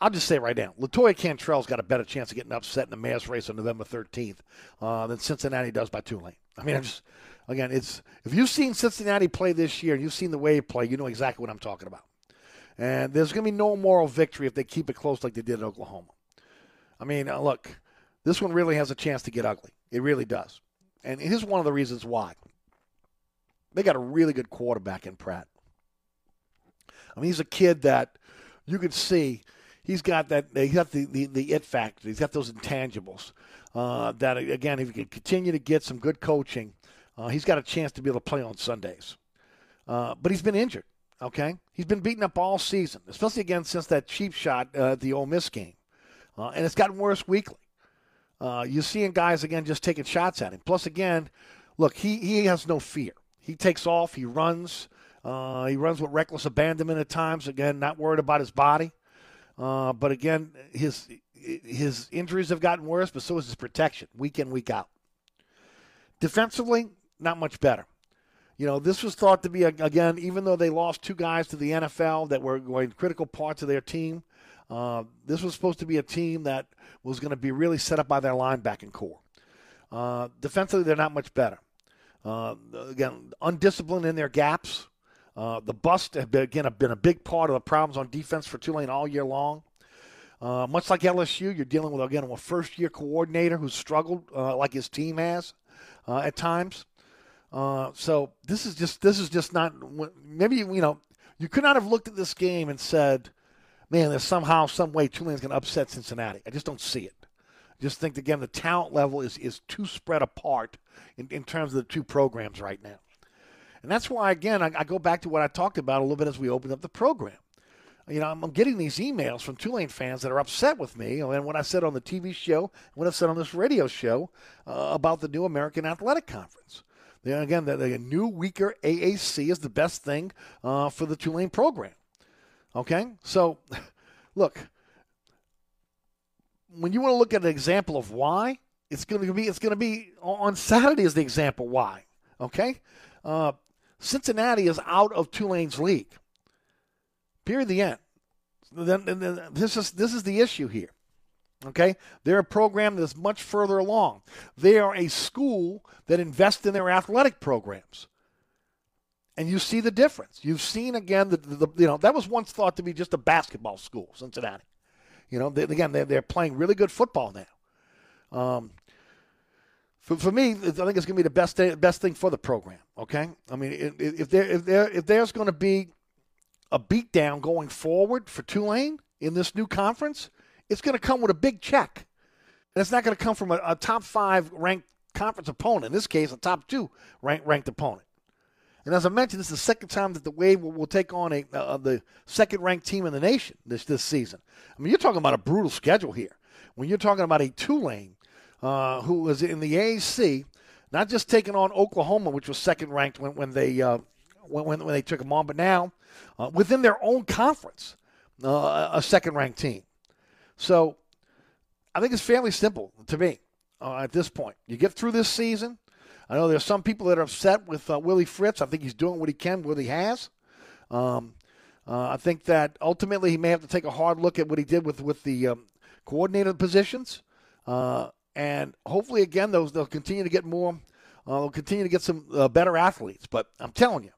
I'll just say right now, LaToya Cantrell's got a better chance of getting upset in the mass race on November 13th uh, than Cincinnati does by Tulane. I mean, I'm just again, it's if you've seen Cincinnati play this year and you've seen the way they play, you know exactly what I'm talking about. And there's going to be no moral victory if they keep it close like they did at Oklahoma. I mean, uh, look, this one really has a chance to get ugly. It really does. And here's one of the reasons why. They got a really good quarterback in Pratt. I mean, he's a kid that you can see he's got that he's got the, the, the it factor. He's got those intangibles. Uh, that again, if he can continue to get some good coaching, uh, he's got a chance to be able to play on Sundays. Uh, but he's been injured. Okay, he's been beaten up all season, especially again since that cheap shot uh, at the Ole Miss game, uh, and it's gotten worse weekly. Uh, you're seeing guys again just taking shots at him. Plus, again, look, he he has no fear. He takes off. He runs. Uh, he runs with reckless abandonment at times. Again, not worried about his body. Uh, but again, his his injuries have gotten worse, but so is his protection, week in week out. Defensively, not much better. You know, this was thought to be again, even though they lost two guys to the NFL that were going critical parts of their team. Uh, this was supposed to be a team that was going to be really set up by their linebacking corps. Uh, defensively, they're not much better. Uh, again, undisciplined in their gaps. Uh, the bust have been, again have been a big part of the problems on defense for Tulane all year long. Uh, much like LSU, you're dealing with again a first year coordinator who's struggled uh, like his team has at times. so this is just this is just not maybe you know you could not have looked at this game and said man, there's somehow, some way Tulane's going to upset Cincinnati. I just don't see it. Just think, again, the talent level is, is too spread apart in, in terms of the two programs right now. And that's why, again, I, I go back to what I talked about a little bit as we opened up the program. You know, I'm, I'm getting these emails from Tulane fans that are upset with me and what I said on the TV show, what I said on this radio show uh, about the new American Athletic Conference. Again, the, the, new, weaker AAC is the best thing uh, for the Tulane program. Okay? So, (laughs) look, when you want to look at an example of why, it's going to be it's going to be on Saturday is the example why. Okay, uh, Cincinnati is out of Tulane's league. Period. The end. Then, then this is this is the issue here. Okay, they're a program that's much further along. They are a school that invests in their athletic programs and you see the difference. You've seen again that the, you know that was once thought to be just a basketball school, Cincinnati. You know, they, again they're, they're playing really good football now. Um, for, for me, I think it's going to be the best thing, best thing for the program. Okay, I mean, if there if there if there's going to be a beatdown going forward for Tulane in this new conference, it's going to come with a big check, and it's not going to come from a, a top five ranked conference opponent. In this case, a top two ranked ranked opponent. And as I mentioned, this is the second time that the Wave will, will take on a uh, the second ranked team in the nation this this season. I mean, you're talking about a brutal schedule here. When you're talking about a Tulane uh, who was in the AAC, not just taking on Oklahoma, which was second ranked when when they uh, when, when they took them on, but now uh, within their own conference, uh, a second ranked team. So I think it's fairly simple to me uh, at this point. You get through this season. I know there's some people that are upset with uh, Willie Fritz. I think he's doing what he can, what he has. Um, uh, I think that ultimately he may have to take a hard look at what he did with with the um, coordinator positions, uh, and hopefully again those they'll continue to get more. Uh, they'll continue to get some uh, better athletes. But I'm telling you,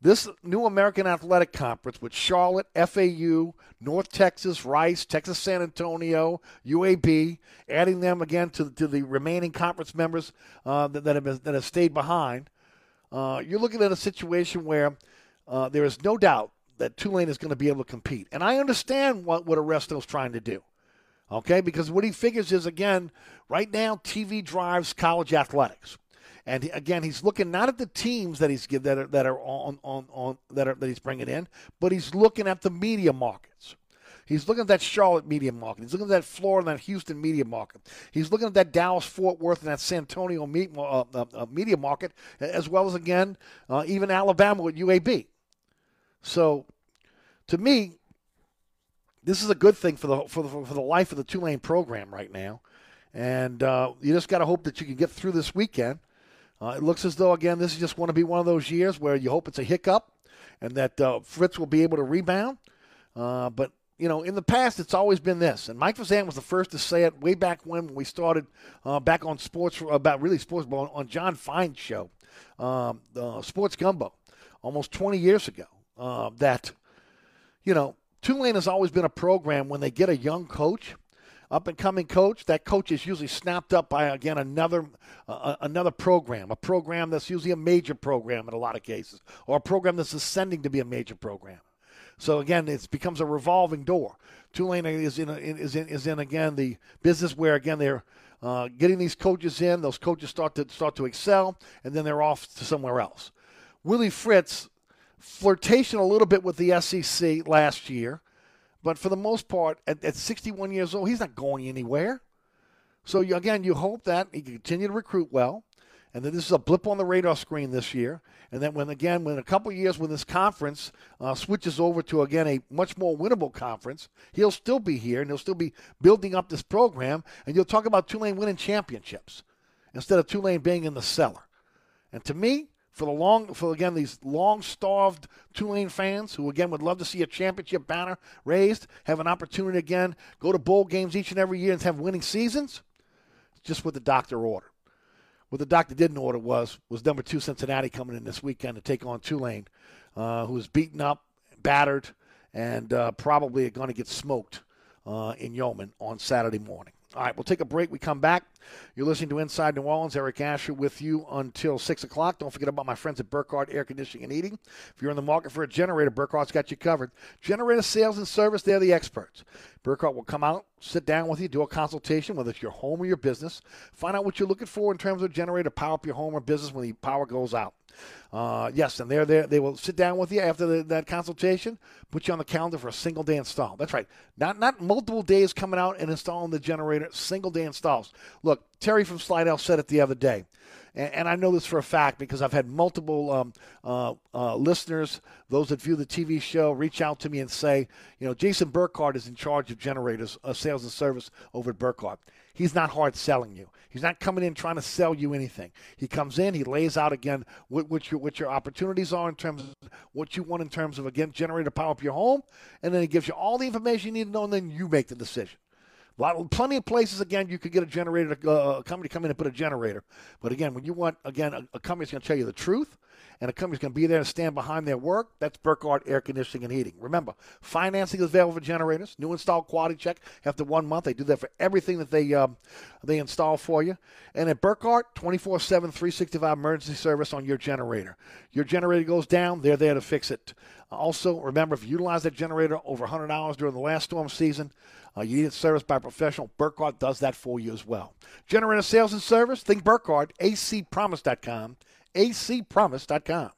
this new American Athletic Conference with Charlotte, FAU, North Texas, Rice, Texas San Antonio, UAB, adding them again to, to the remaining conference members uh, that, that, have been, that have stayed behind, uh, you're looking at a situation where uh, there is no doubt that Tulane is going to be able to compete. And I understand what, what Aresco's trying to do. Okay, because what he figures is again, right now TV drives college athletics. And again, he's looking not at the teams that he's that are, that are on, on, on that are that he's bringing in, but he's looking at the media markets. He's looking at that Charlotte media market. He's looking at that Florida and that Houston media market. He's looking at that Dallas Fort Worth and that San Antonio uh, uh, uh, media market, as well as again uh, even Alabama with UAB. So, to me, this is a good thing for the for the, for the life of the Tulane program right now, and uh, you just got to hope that you can get through this weekend uh, it looks as though, again, this is just going to be one of those years where you hope it's a hiccup and that uh, Fritz will be able to rebound. Uh, but, you know, in the past, it's always been this. And Mike Fazan was the first to say it way back when we started uh, back on sports, about really sports, but on John Fine's show, um, Sports Gumbo, almost 20 years ago, uh, that, you know, Tulane has always been a program when they get a young coach – up and coming coach, that coach is usually snapped up by again another uh, another program, a program that's usually a major program in a lot of cases, or a program that's ascending to be a major program. So again, it becomes a revolving door. Tulane is in, is in is in again the business where again they're uh, getting these coaches in. Those coaches start to start to excel, and then they're off to somewhere else. Willie Fritz flirtation a little bit with the SEC last year. But for the most part, at, at 61 years old, he's not going anywhere. So you, again, you hope that he can continue to recruit well, and that this is a blip on the radar screen this year, and that when again, when a couple years when this conference uh, switches over to again a much more winnable conference, he'll still be here and he'll still be building up this program, and you'll talk about Tulane winning championships instead of Tulane being in the cellar. And to me, for the long for again these long starved Tulane fans who again would love to see a championship banner raised, have an opportunity again, go to bowl games each and every year and have winning seasons. Just what the doctor ordered. What the doctor didn't order was was number two Cincinnati coming in this weekend to take on Tulane, uh, who was beaten up, battered, and uh, probably going to get smoked uh, in Yulman on Saturday morning. All right, we'll take a break. We come back. You're listening to Inside New Orleans. Eric Asher with you until 6 o'clock. Don't forget about my friends at Burkhardt Air Conditioning and Heating. If you're in the market for a generator, Burkhardt's got you covered. Generator sales and service, they're the experts. Burkhardt will come out, sit down with you, do a consultation, whether it's your home or your business. Find out what you're looking for in terms of generator to power up your home or business when the power goes out. Uh, yes, and they're there. They will sit down with you after the, that consultation, put you on the calendar for a single day install. That's right. Not not multiple days coming out and installing the generator. Single day installs. Look, Terry from Slidell said it the other day, and, and I know this for a fact because I've had multiple um, uh, uh, listeners, those that view the TV show, reach out to me and say, you know, Jason Burkhardt is in charge of generators, uh, sales and service over at Burkhardt. He's not hard selling you. He's not coming in trying to sell you anything. He comes in, he lays out again what, what, your, what your opportunities are in terms of what you want in terms of, again, generator power up your home, and then he gives you all the information you need to know, and then you make the decision. A lot, plenty of places, again, you could get a generator, uh, a company come in and put a generator. But again, when you want, again, a, a company that's going to tell you the truth, and a company's going to be there to stand behind their work, that's Burkhardt Air Conditioning and Heating. Remember, financing is available for generators. New install quality check after one month. They do that for everything that they um, they install for you. And at Burkhardt, 24 7, 365 emergency service on your generator. Your generator goes down, they're there to fix it. Also, remember, if you utilize that generator over 100 hours during the last storm season, uh, you need it serviced by a professional. Burkhardt does that for you as well. Generator sales and service, think Burkhardt, acpromise.com, acpromise.com.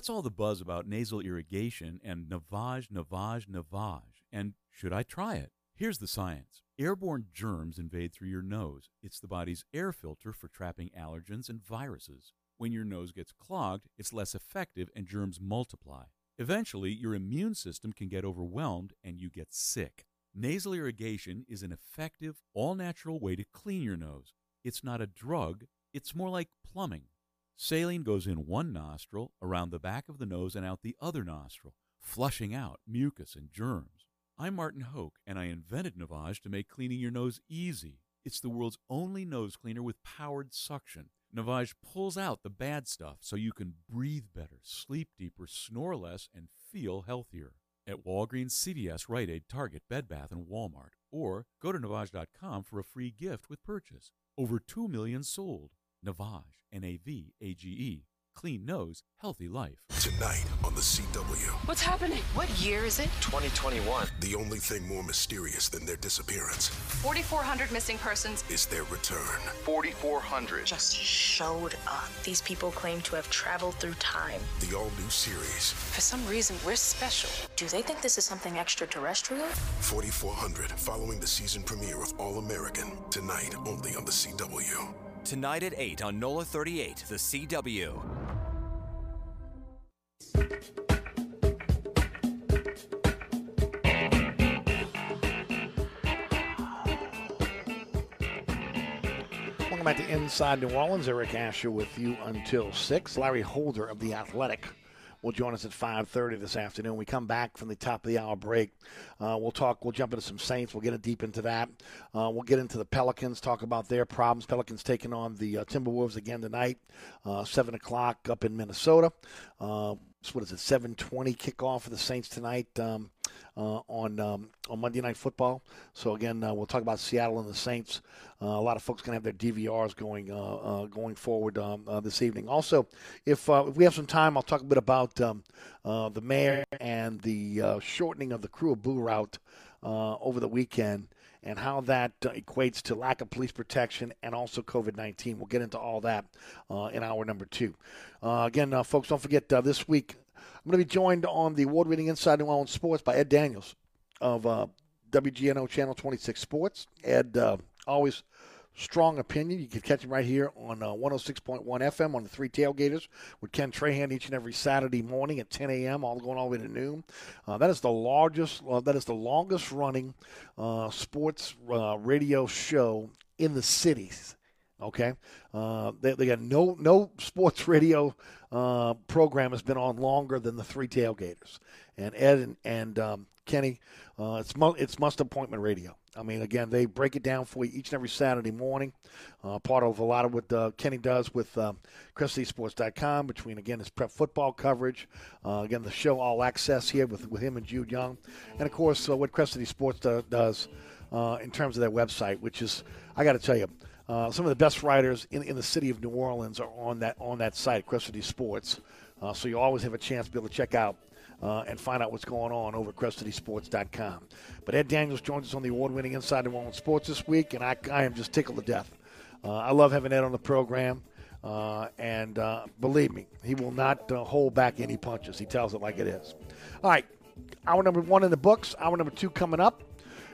What's all the buzz about nasal irrigation and Navage, Navage, Navage? And should I try it? Here's the science. Airborne germs invade through your nose. It's the body's air filter for trapping allergens and viruses. When your nose gets clogged, it's less effective and germs multiply. Eventually, your immune system can get overwhelmed and you get sick. Nasal irrigation is an effective, all natural way to clean your nose. It's not a drug, it's more like plumbing. Saline goes in one nostril, around the back of the nose, and out the other nostril, flushing out mucus and germs. I'm Martin Hoke, and I invented Navage to make cleaning your nose easy. It's the world's only nose cleaner with powered suction. Navage pulls out the bad stuff so you can breathe better, sleep deeper, snore less, and feel healthier. At Walgreens, CVS, Rite Aid, Target, Bed Bath, and Walmart. Or go to Navage.com for a free gift with purchase. Over 2 million sold. Navage, N A V A G E. Clean nose, healthy life. Tonight on the CW. What's happening? What year is it? 2021. The only thing more mysterious than their disappearance 4,400 missing persons. is their return. 4,400. Just showed up. These people claim to have traveled through time. The all new series, For some reason, we're special. Do they think this is something extraterrestrial? 4400, following the season premiere of All American. Tonight only on the CW. Tonight at 8 on NOLA 38, the CW. Welcome back to Inside New Orleans. Eric Asher with you until 6. Larry Holder of The Athletic will join us at 5.30 this afternoon. We come back from the top of the hour break. Uh, we'll talk, we'll jump into some Saints. We'll get deep into that. Uh, we'll get into the Pelicans, talk about their problems. Pelicans taking on the uh, Timberwolves again tonight, uh, 7 o'clock up in Minnesota. What is it, 7.20 kickoff for the Saints tonight um, uh, on um, on Monday Night Football. So again, uh, we'll talk about Seattle and the Saints. Uh, a lot of folks going to have their DVRs going uh, uh, going forward um, uh, this evening. Also, if if we have some time, I'll talk a bit about um, the mayor and the shortening of the Crew of Boo route over the weekend and how that uh, equates to lack of police protection and also COVID 19. We'll get into all that uh, in hour number two. Uh, again, uh, folks, don't forget uh, this week. I'm going to be joined on the award-winning Inside New Orleans Sports by Ed Daniels of uh, WGNO Channel 26 Sports. Ed, always strong opinion. You can catch him right here on uh, 106.1 FM on the Three Tailgaters with Ken Trahan each and every Saturday morning at 10 a.m. all going all the way to noon. Uh, that is the largest, uh, that is the longest running uh, sports uh, radio show in the cities. Okay, uh, they, they, got no no sports radio program has been on longer than the Three Tailgaters, and Ed and, and um, Kenny, it's it's must appointment radio. I mean, again, they break it down for you each and every Saturday morning. Uh, part of a lot of what uh, Kenny does with um, CrescentCitySports.com between, again, his prep football coverage. Uh, again, the show All Access here with, with him and Jude Young. And, of course, uh, what City Sports do, does uh, in terms of their website, which is, I got to tell you, uh, some of the best writers in, in the city of New Orleans are on that on that site, City Sports. Uh, so you always have a chance to be able to check out uh, and find out what's going on over at CrescentCitySports.com. But Ed Daniels joins us on the award-winning Inside New Orleans Sports this week, and I, I am just tickled to death. Uh, I love having Ed on the program, uh, and uh, believe me, he will not uh, hold back any punches. He tells it like it is. All right, hour number one in the books. Hour number two coming up.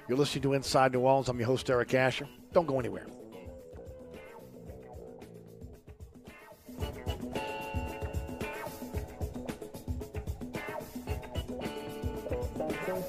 You're listening to Inside New Orleans. I'm your host, Eric Asher. Don't go anywhere. Your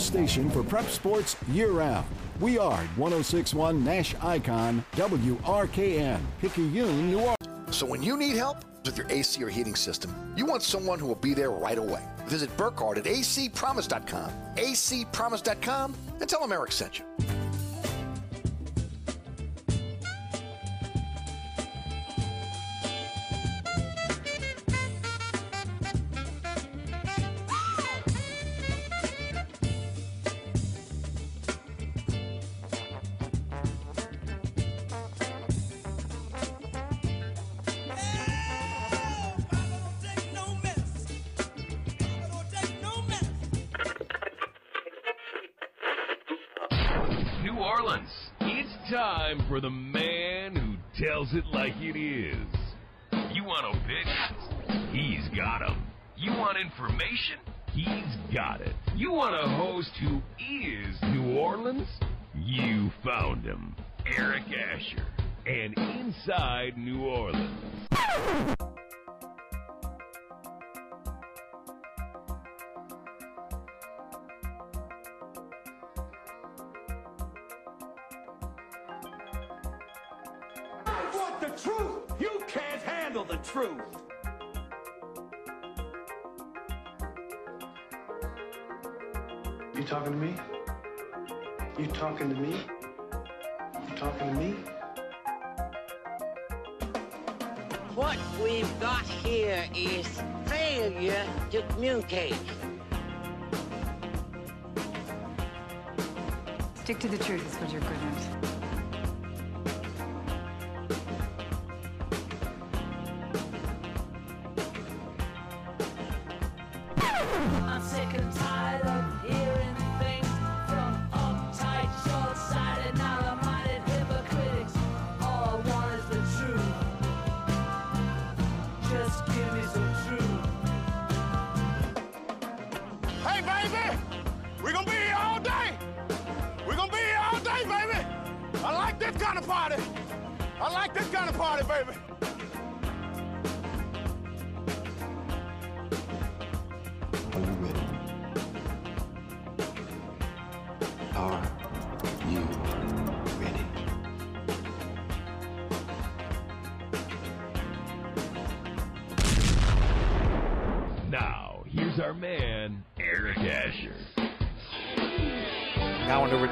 station for prep sports year round. We are 1061 Nash Icon WRKN, Picayune, New Orleans. So when you need help with your AC or heating system, you want someone who will be there right away. Visit Burkhardt at acpromise.com, acpromise.com, and tell them Eric sent you.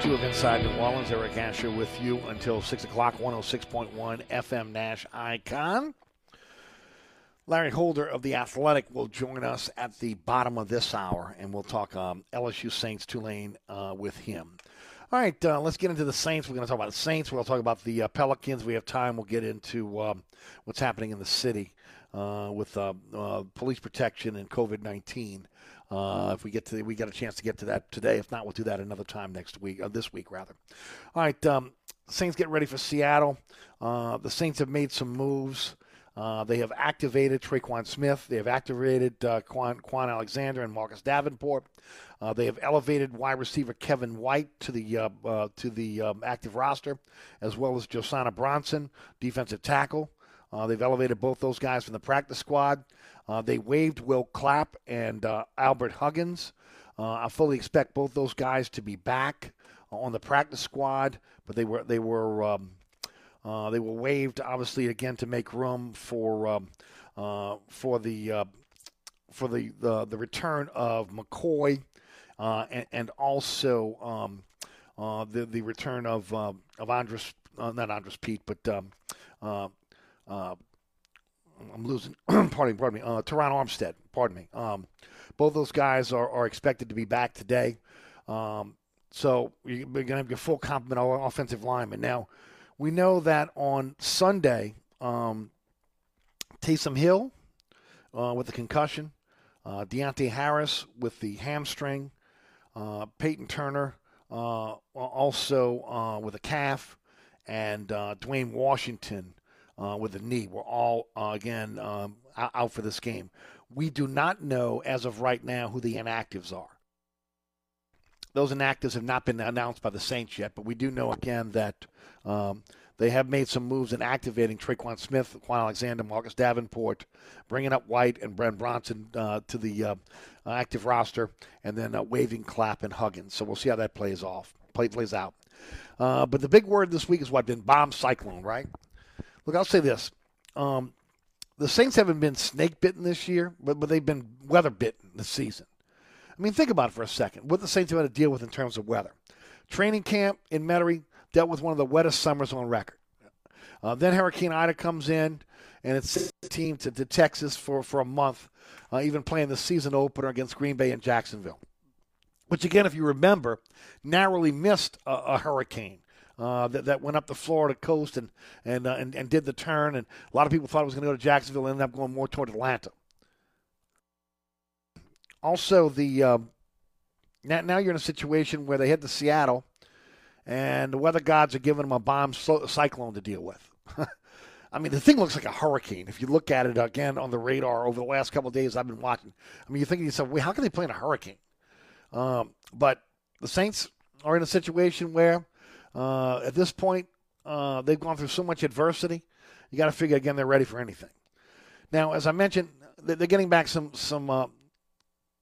Inside New Orleans. Eric Asher with you until 6 o'clock, 106.1 FM Nash Icon. Larry Holder of The Athletic will join us at the bottom of this hour, and we'll talk um, LSU Saints Tulane uh, with him. All right, uh, let's get into the Saints. We're going to talk about the Saints. We'll talk about the uh, Pelicans. We have time. We'll get into um, what's happening in the city uh, with uh, uh, police protection and COVID nineteen. Uh, if we get to, we got a chance to get to that today. If not, we'll do that another time next week, or this week rather. All right, um, Saints get ready for Seattle. Uh, the Saints have made some moves. Uh, they have activated Tre'Quan Smith. They have activated uh, Kwon, Kwon Alexander and Marcus Davenport. Uh, they have elevated wide receiver Kevin White to the uh, uh, to the um, active roster, as well as Josiah Bronson, defensive tackle. Uh, they've elevated both those guys from the practice squad. they waived Will Clapp and Albert Huggins. I fully expect both those guys to be back on the practice squad, but they were they were um, uh, they were waived, obviously, again to make room for um, uh, for the uh, for the, the, the return of McCoy uh, and, and, also um, uh, the the return of um, of Andrus not Andres Peat but um, I'm losing. (clears throat) pardon me, pardon me. Uh, Terron Armstead, pardon me. Um, both those guys are, are expected to be back today. Um, so you're going to have your full complement of offensive linemen. Now, we know that on Sunday, um, Taysom Hill uh, with the concussion, uh, Deonte Harris with the hamstring, uh, Payton Turner uh, also uh, with a calf, and uh, Dwayne Washington with a knee. We're all, again, um, out for this game. We do not know as of right now who the inactives are. Those inactives have not been announced by the Saints yet, but we do know again that um, they have made some moves in activating Tre'Quan Smith, Kwon Alexander, Marcus Davenport, bringing up White and Brent Bronson uh, to the uh, active roster, and then uh, waiving Clapp and Huggins. So we'll see how that plays off, play, plays out. Uh, but the big word this week is what been bomb cyclone, right? Look, I'll say this: um, the Saints haven't been snake bitten this year, but but they've been weather bitten this season. I mean, think about it for a second. What the Saints have had to deal with in terms of weather. Training camp in Metairie dealt with one of the wettest summers on record. Uh, then Hurricane Ida comes in, and it's team to, to Texas for, for a month, uh, even playing the season opener against Green Bay and Jacksonville. Which, again, if you remember, narrowly missed a, a hurricane. Uh, that, that went up the Florida coast and and, uh, and and did the turn, and a lot of people thought it was going to go to Jacksonville, and ended up going more toward Atlanta. Also, the um, now, now you're in a situation where they head to Seattle, and the weather gods are giving them a bomb cyclone to deal with. (laughs) I mean, the thing looks like a hurricane. If you look at it again on the radar over the last couple of days I've been watching, I mean, you're thinking to yourself, wait, how can they play in a hurricane? Um, but the Saints are in a situation where, uh, at this point, uh, they've gone through so much adversity. You got to figure again they're ready for anything. Now, as I mentioned, they're getting back some some uh,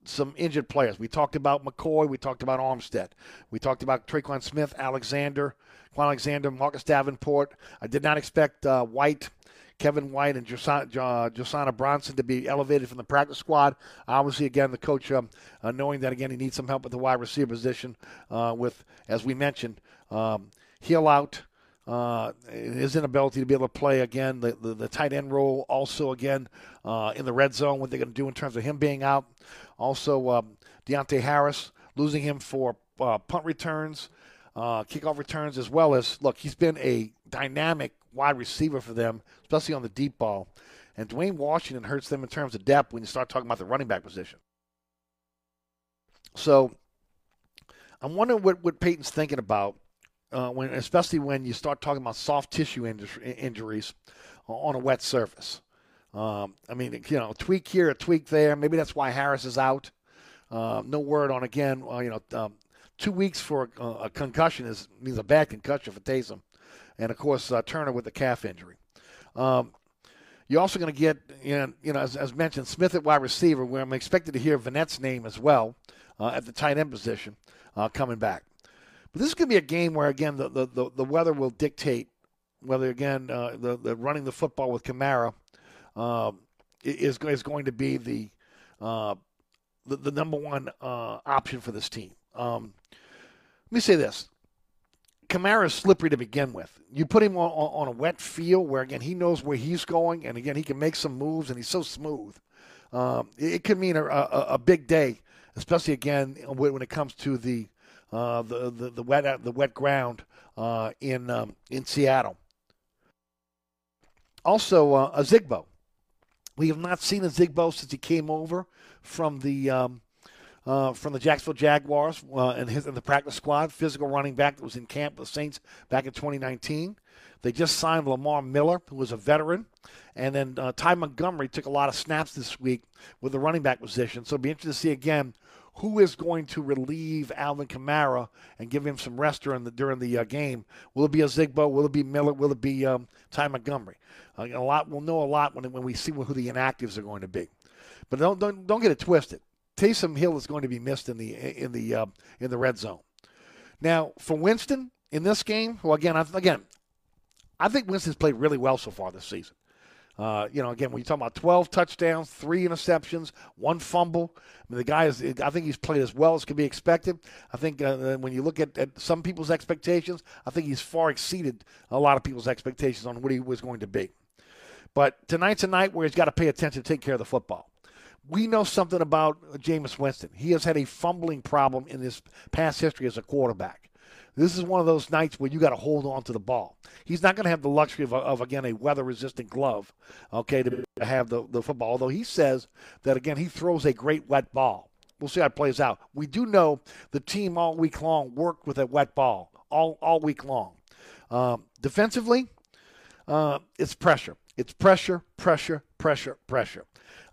some injured players. We talked about McCoy. We talked about Armstead. We talked about Tre'Quan Smith, Alexander, Kwon Alexander, Marcus Davenport. I did not expect uh, White, Kevin White, and Josiah, Bronson to be elevated from the practice squad. Obviously, again, the coach um, uh, knowing that, again, he needs some help with the wide receiver position uh, with, as we mentioned, um, Hill out – uh, his inability to be able to play again, the, the, the tight end role, also again uh, in the red zone, what they're going to do in terms of him being out. Also, um, Deonte Harris, losing him for uh, punt returns, uh, kickoff returns, as well as, look, he's been a dynamic wide receiver for them, especially on the deep ball. And Dwayne Washington hurts them in terms of depth when you start talking about the running back position. So I'm wondering what, what Payton's thinking about uh, when especially when you start talking about soft tissue injuries on a wet surface. Um, I mean, you know, tweak here, a tweak there. Maybe that's why Harris is out. Uh, no word on again. Uh, you know, um, two weeks for a, a, concussion is means a bad concussion for Taysom, and of course uh, Turner with the calf injury. Um, you're also going to get, you know, you know as, as, mentioned, Smith at wide receiver, where I'm expected to hear Vannett's name as well uh, at the tight end position uh, coming back. But this is going to be a game where, again, the, the, the, weather will dictate whether, again, uh, the, the running the football with Kamara uh, is, is going to be the, uh, the, the, number one uh, option for this team. Um, let me say this. Kamara is slippery to begin with. You put him on, on, a wet field where, again, he knows where he's going, and, again, he can make some moves, and he's so smooth. Um, it, it, could mean a, a, a, big day, especially, again, when it comes to the uh, the, the, the wet the wet ground uh, in um, in Seattle. Also, uh, Zigbo. We have not seen Ozigbo since he came over from the um, uh, from the Jacksonville Jaguars uh, and his in the practice squad, physical running back that was in camp with the Saints back in 2019. They just signed Lamar Miller, who was a veteran, and then uh, Ty Montgomery took a lot of snaps this week with the running back position. So it'll be interesting to see again who is going to relieve Alvin Kamara and give him some rest during the during the uh, game. Will it be Ozigbo? Will it be Miller? Will it be um, Ty Montgomery? Uh, a lot. We'll know a lot when when we see who the inactives are going to be. But don't don't, don't get it twisted. Taysom Hill is going to be missed in the in the uh, in the red zone. Now for Winston in this game, well again, I, again, I think Winston's played really well so far this season. Uh, you know, again, when you talk about 12 touchdowns, three interceptions, one fumble, I mean, the guy is, I think he's played as well as could be expected. I think uh, when you look at, at, some people's expectations, I think he's far exceeded a lot of people's expectations on what he was going to be. But tonight's a night where he's got to pay attention to take care of the football we know something about Jameis Winston. He has had a fumbling problem in his past history as a quarterback. This is one of those nights where you got to hold on to the ball. He's not going to have the luxury of, of again, a weather resistant glove, okay, to have the, the football. Although he says that, again, he throws a great wet ball. We'll see how it plays out. We do know the team all week long worked with a wet ball all, all week long. Um, defensively, uh, it's pressure. It's pressure, pressure, pressure, pressure.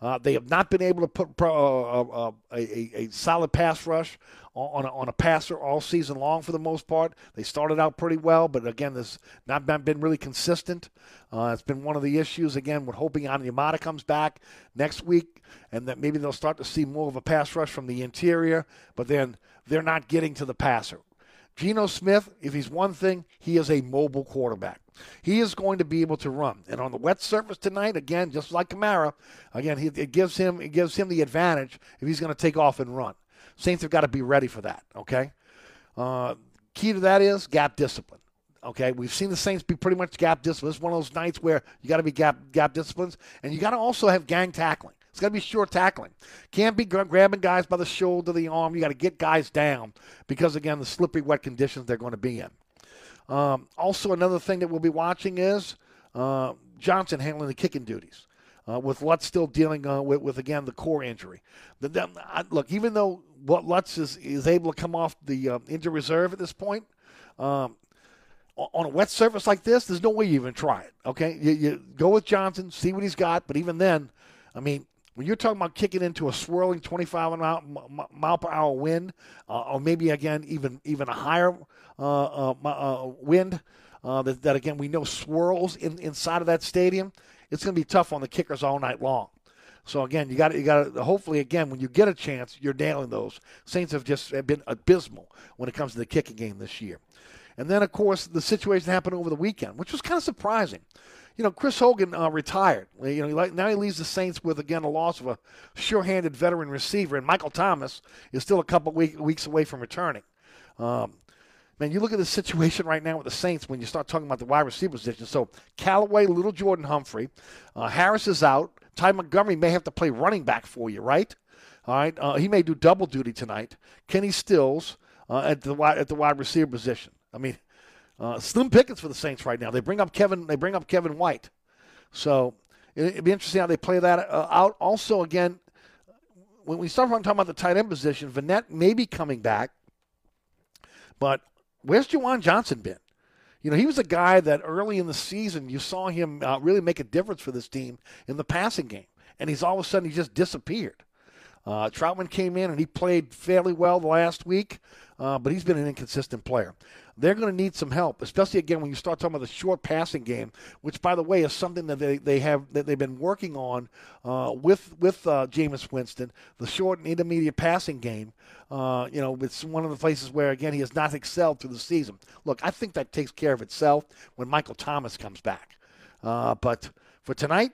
Uh, they have not been able to put uh, uh, uh a, a, solid pass rush on a, on a passer all season long for the most part. They started out pretty well, but again, this not been really consistent. Uh, it's been one of the issues. Again, we're hoping Onyemata comes back next week, and that maybe they'll start to see more of a pass rush from the interior. But then they're not getting to the passer. Geno Smith, if he's one thing, he is a mobile quarterback. He is going to be able to run, and on the wet surface tonight, again, just like Kamara, again, he, it gives him it gives him the advantage if he's going to take off and run. Saints have got to be ready for that. Okay, uh, key to that is gap discipline. Okay, we've seen the Saints be pretty much gap discipline. It's one of those nights where you got to be gap gap disciplines, and you got to also have gang tackling. It's got to be short tackling. Can't be grabbing guys by the shoulder, the arm. You got to get guys down because again, the slippery, wet conditions they're going to be in. Um, also, another thing that we'll be watching is uh, Johnson handling the kicking duties. Uh, with Lutz still dealing uh, with, with, again the core injury. The, the, I, look, even though what Lutz is, is able to come off the uh, injury reserve at this point, um, on a wet surface like this, there's no way you even try it. Okay, you, you, go with Johnson, see what he's got, but even then, I mean, when you're talking about kicking into a swirling 25 mile, per hour wind, uh, or maybe again even even a higher uh, uh, uh wind uh, that, that, again we know swirls in, inside of that stadium, it's going to be tough on the kickers all night long. So again, you got you got to hopefully again when you get a chance, you're nailing those. Saints have just been abysmal when it comes to the kicking game this year. And then of course the situation happened over the weekend, which was kind of surprising you know, Chris Hogan uh, retired. You know, now he leaves the Saints with again a loss of a sure-handed veteran receiver, and Michael Thomas is still a couple week, weeks away from returning. Um, man, you look at the situation right now with the Saints when you start talking about the wide receiver position. So Callaway, Lil'Jordan Humphrey, uh, Harris is out. Ty Montgomery may have to play running back for you, right? All right, uh, he may do double duty tonight. Kenny Stills uh, at the wide, at the wide receiver position. I mean, uh, slim pickings for the Saints right now. They bring up Kevin. They bring up Kevin White. So it, would be interesting how they play that uh, out. Also, again, when we start talking about the tight end position, Vannett may be coming back, but where's Juwan Johnson been? You know, he was a guy that early in the season you saw him uh, really make a difference for this team in the passing game, and he's all of a sudden he just disappeared. Uh, Trautman came in and he played fairly well the last week, uh, but he's been an inconsistent player they're going to need some help, especially again when you start talking about the short passing game, which by the way is something that they, they have that they've been working on uh, with with uh, Jameis Winston, the short and intermediate passing game. Uh, you know, it's one of the places where again he has not excelled through the season. Look, I think that takes care of itself when Michael Thomas comes back. Uh, but for tonight,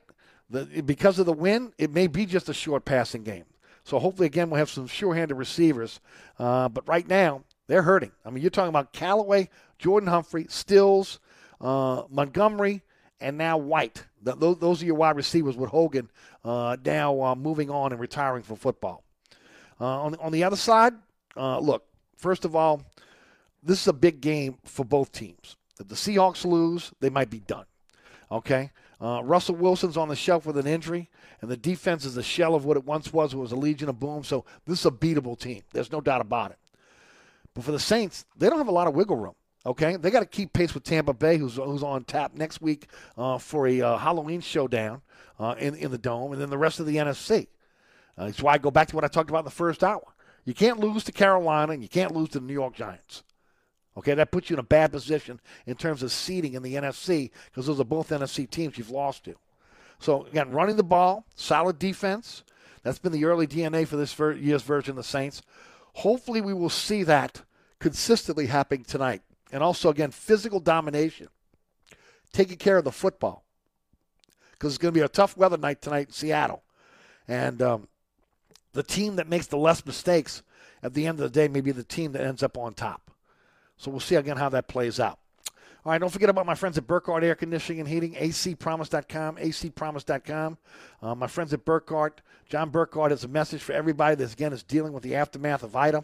the, because of the win, it may be just a short passing game. So hopefully, again, we'll have some sure-handed receivers. Uh, but right now, they're hurting. I mean, you're talking about Callaway, Jordan Humphrey, Stills, uh, Montgomery, and now White. those, those, are your wide receivers with Hogan uh, now uh, moving on and retiring from football. Uh, on, on the other side, uh, look, first of all, this is a big game for both teams. If the Seahawks lose, they might be done. Okay? Uh, Russell Wilson's on the shelf with an injury, and the defense is a shell of what it once was. It was a Legion of Boom. So this is a beatable team. There's no doubt about it. But for the Saints, they don't have a lot of wiggle room. Okay, they got to keep pace with Tampa Bay, who's who's on tap next week uh, for a uh, Halloween showdown uh, in in the dome, and then the rest of the NFC. Uh, that's why I go back to what I talked about in the first hour. You can't lose to Carolina, and you can't lose to the New York Giants. Okay, that puts you in a bad position in terms of seeding in the NFC because those are both NFC teams you've lost to. So again, running the ball, solid defense. That's been the early DNA for this year's version of the Saints. Hopefully, we will see that consistently happening tonight. And also, again, physical domination, taking care of the football. Because it's going to be a tough weather night tonight in Seattle. And um, the team that makes the less mistakes at the end of the day may be the team that ends up on top. So we'll see again how that plays out. All right, don't forget about my friends at Burkhardt Air Conditioning and Heating, acpromise.com, acpromise.com. Uh, my friends at Burkhardt, John Burkhardt has a message for everybody that, again, is dealing with the aftermath of Ida.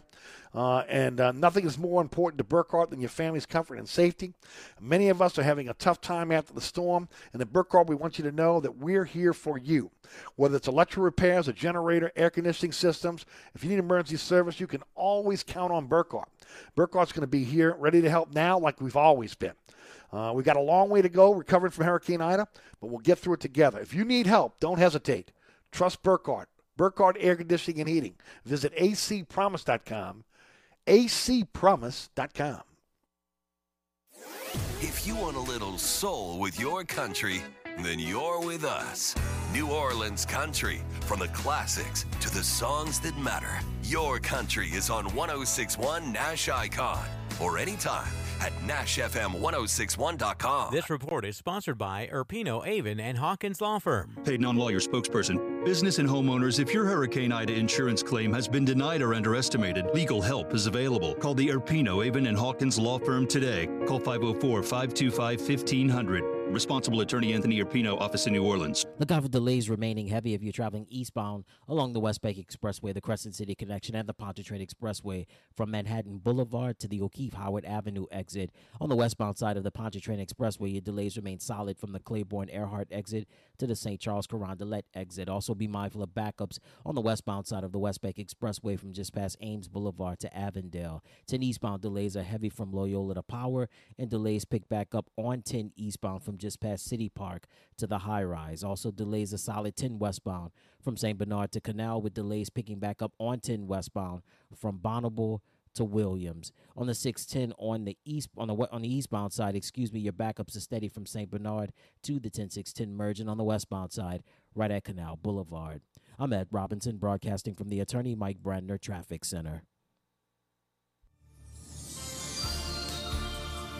Uh, and uh, nothing is more important to Burkhardt than your family's comfort and safety. Many of us are having a tough time after the storm, and at Burkhardt, we want you to know that we're here for you. Whether it's electrical repairs, a generator, air conditioning systems, if you need emergency service, you can always count on Burkhardt. Burkhardt's going to be here, ready to help now, like we've always been. Uh, we've got a long way to go recovering from Hurricane Ida, but we'll get through it together. If you need help, don't hesitate. Trust Burkhardt. Burkhardt Air Conditioning and Heating. Visit acpromise.com. acpromise.com. If you want a little soul with your country, then you're with us. New Orleans Country. From the classics to the songs that matter. Your country is on 1061 Nash Icon or anytime at NashFM1061.com. This report is sponsored by Irpino, Avin, and Hawkins Law Firm. Paid non lawyer spokesperson. Business and homeowners, if your Hurricane Ida insurance claim has been denied or underestimated, legal help is available. Call the Irpino, Avin, and Hawkins Law Firm today. Call 504 525 1500. Responsible attorney Anthony Irpino, office in New Orleans. Look out for delays remaining heavy if you're traveling eastbound along the West Bank Expressway, the Crescent City Connection, and the Pontchartrain Expressway from Manhattan Boulevard to the O'Keefe Howard Avenue exit. On the westbound side of the Pontchartrain Expressway, your delays remain solid from the Claiborne Earhart exit to the St. Charles Carondelet exit. Also, be mindful of backups on the westbound side of the West Bank Expressway from just past Ames Boulevard to Avondale. 10 eastbound delays are heavy from Loyola to Power, and delays pick back up on 10 eastbound from just past City Park to the high rise. Also, delays a solid 10 westbound from St. Bernard to Canal, with delays picking back up on 10 westbound from Bonneville to Williams. On the 610 on the east on the on the eastbound side, excuse me, your backups are steady from St. Bernard to the 10610 merging on the westbound side, right at Canal Boulevard. I'm Ed Robinson, broadcasting from the Attorney Mike Brandner Traffic Center.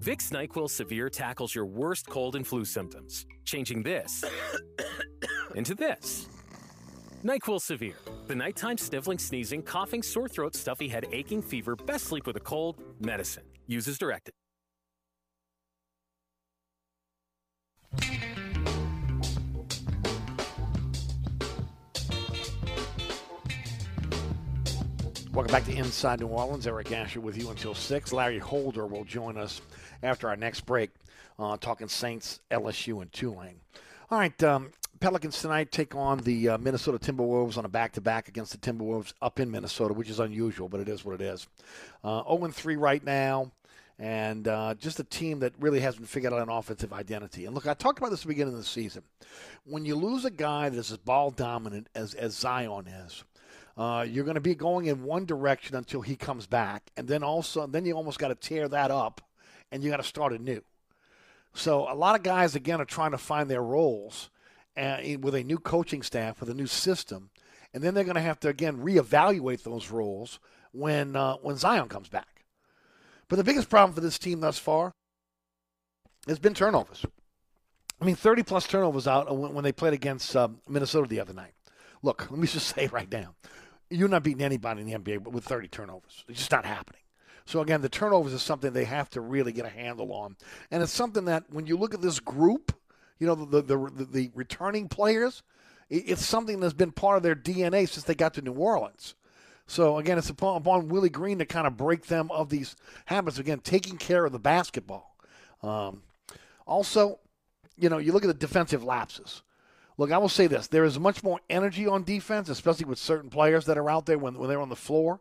Vicks NyQuil Severe tackles your worst cold and flu symptoms, changing this (coughs) into this. NyQuil Severe, the nighttime sniffling, sneezing, coughing, sore throat, stuffy head, aching, fever, best sleep with a cold, medicine. Use as directed. Welcome back to Inside New Orleans. Eric Asher with you until 6. Larry Holder will join us after our next break, uh, talking Saints, LSU, and Tulane. All right, um, Pelicans tonight take on the uh, Minnesota Timberwolves on a back to back against the Timberwolves up in Minnesota, which is unusual, but it is what it is. Uh, 0 3 right now, and uh, just a team that really hasn't figured out an offensive identity. And look, I talked about this at the beginning of the season. When you lose a guy that's as ball dominant as, as Zion is, uh, you're going to be going in one direction until he comes back, and then also then you almost got to tear that up, and you got to start anew. So a lot of guys again are trying to find their roles, and with a new coaching staff, with a new system, and then they're going to have to again reevaluate those roles when uh, when Zion comes back. But the biggest problem for this team thus far has been turnovers. I mean, 30 plus turnovers out when, when they played against um, Minnesota the other night. Look, (laughs) let me just say right now, you're not beating anybody in the NBA with 30 turnovers. It's just not happening. So again, the turnovers is something they have to really get a handle on, and it's something that when you look at this group, you know the the, the, the returning players, it's something that's been part of their DNA since they got to New Orleans. So again, it's upon, upon Willie Green to kind of break them of these habits. Again, taking care of the basketball. Um, also, you know, you look at the defensive lapses. Look, I will say this: there is much more energy on defense, especially with certain players that are out there when, when they're on the floor.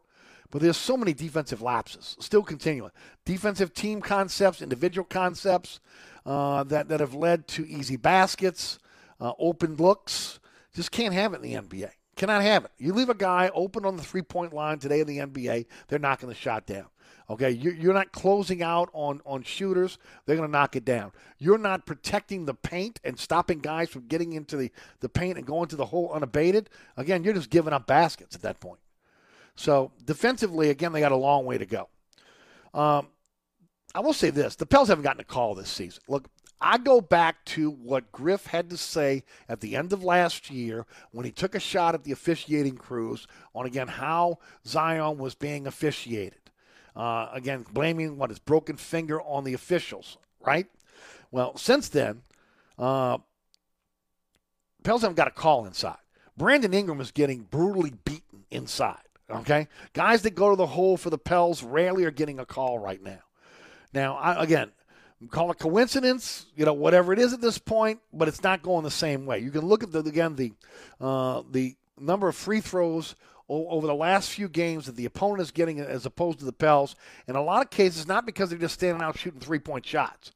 But there's so many defensive lapses still continuing. Defensive team concepts, individual concepts uh, that, that have led to easy baskets, uh, open looks. Just can't have it in the NBA. Cannot have it. You leave a guy open on the three point line today in the NBA, they're knocking the shot down. Okay, you're not closing out on, on shooters. They're going to knock it down. You're not protecting the paint and stopping guys from getting into the, the paint and going to the hole unabated. Again, you're just giving up baskets at that point. So defensively, again, they got a long way to go. Um, I will say this: the Pels haven't gotten a call this season. Look, I go back to what Griff had to say at the end of last year when he took a shot at the officiating crews on again how Zion was being officiated. Uh, again, blaming what his broken finger on the officials, right? Well, since then, uh, Pels haven't got a call inside. Brandon Ingram is getting brutally beaten inside. Okay, guys that go to the hole for the Pels rarely are getting a call right now. Now, I, again, call it coincidence, you know, whatever it is at this point, but it's not going the same way. You can look at the again the uh, the number of free throws over the last few games that the opponent is getting as opposed to the Pels. In a lot of cases, not because they're just standing out shooting three point shots.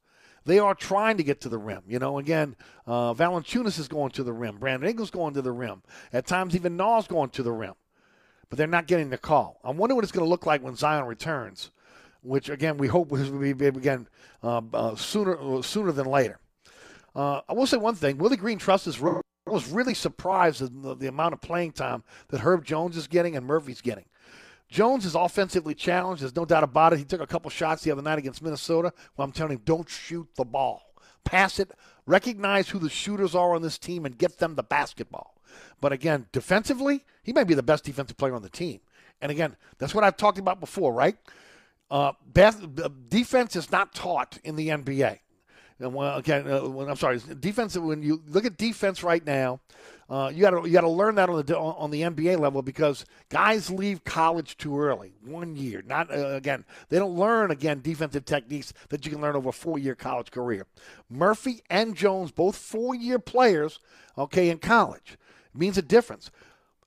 They are trying to get to the rim. You know, again, uh, Valanciunas is going to the rim. Brandon Ingram's going to the rim. At times, even Nas going to the rim. But they're not getting the call. I wonder what it's going to look like when Zion returns, which, again, we hope will be, again, uh, uh, sooner, sooner than later. Uh, I will say one thing. Willie Green trusts his rookie. I was really surprised at the, the, amount of playing time that Herb Jones is getting and Murphy's getting. Jones is offensively challenged. There's no doubt about it. He took a couple shots the other night against Minnesota. Well, I'm telling him, don't shoot the ball. Pass it. Recognize who the shooters are on this team and get them the basketball. But again, defensively, he might be the best defensive player on the team. And again, that's what I've talked about before, right? Uh, best, defense is not taught in the NBA. When, again, uh, when, I'm sorry, defense. When you look at defense right now, uh, you got to you got to learn that on the on the NBA level because guys leave college too early, one year. Not uh, again, they don't learn again defensive techniques that you can learn over a four year college career. Murphy and Jones, both four year players, okay, in college. means a difference.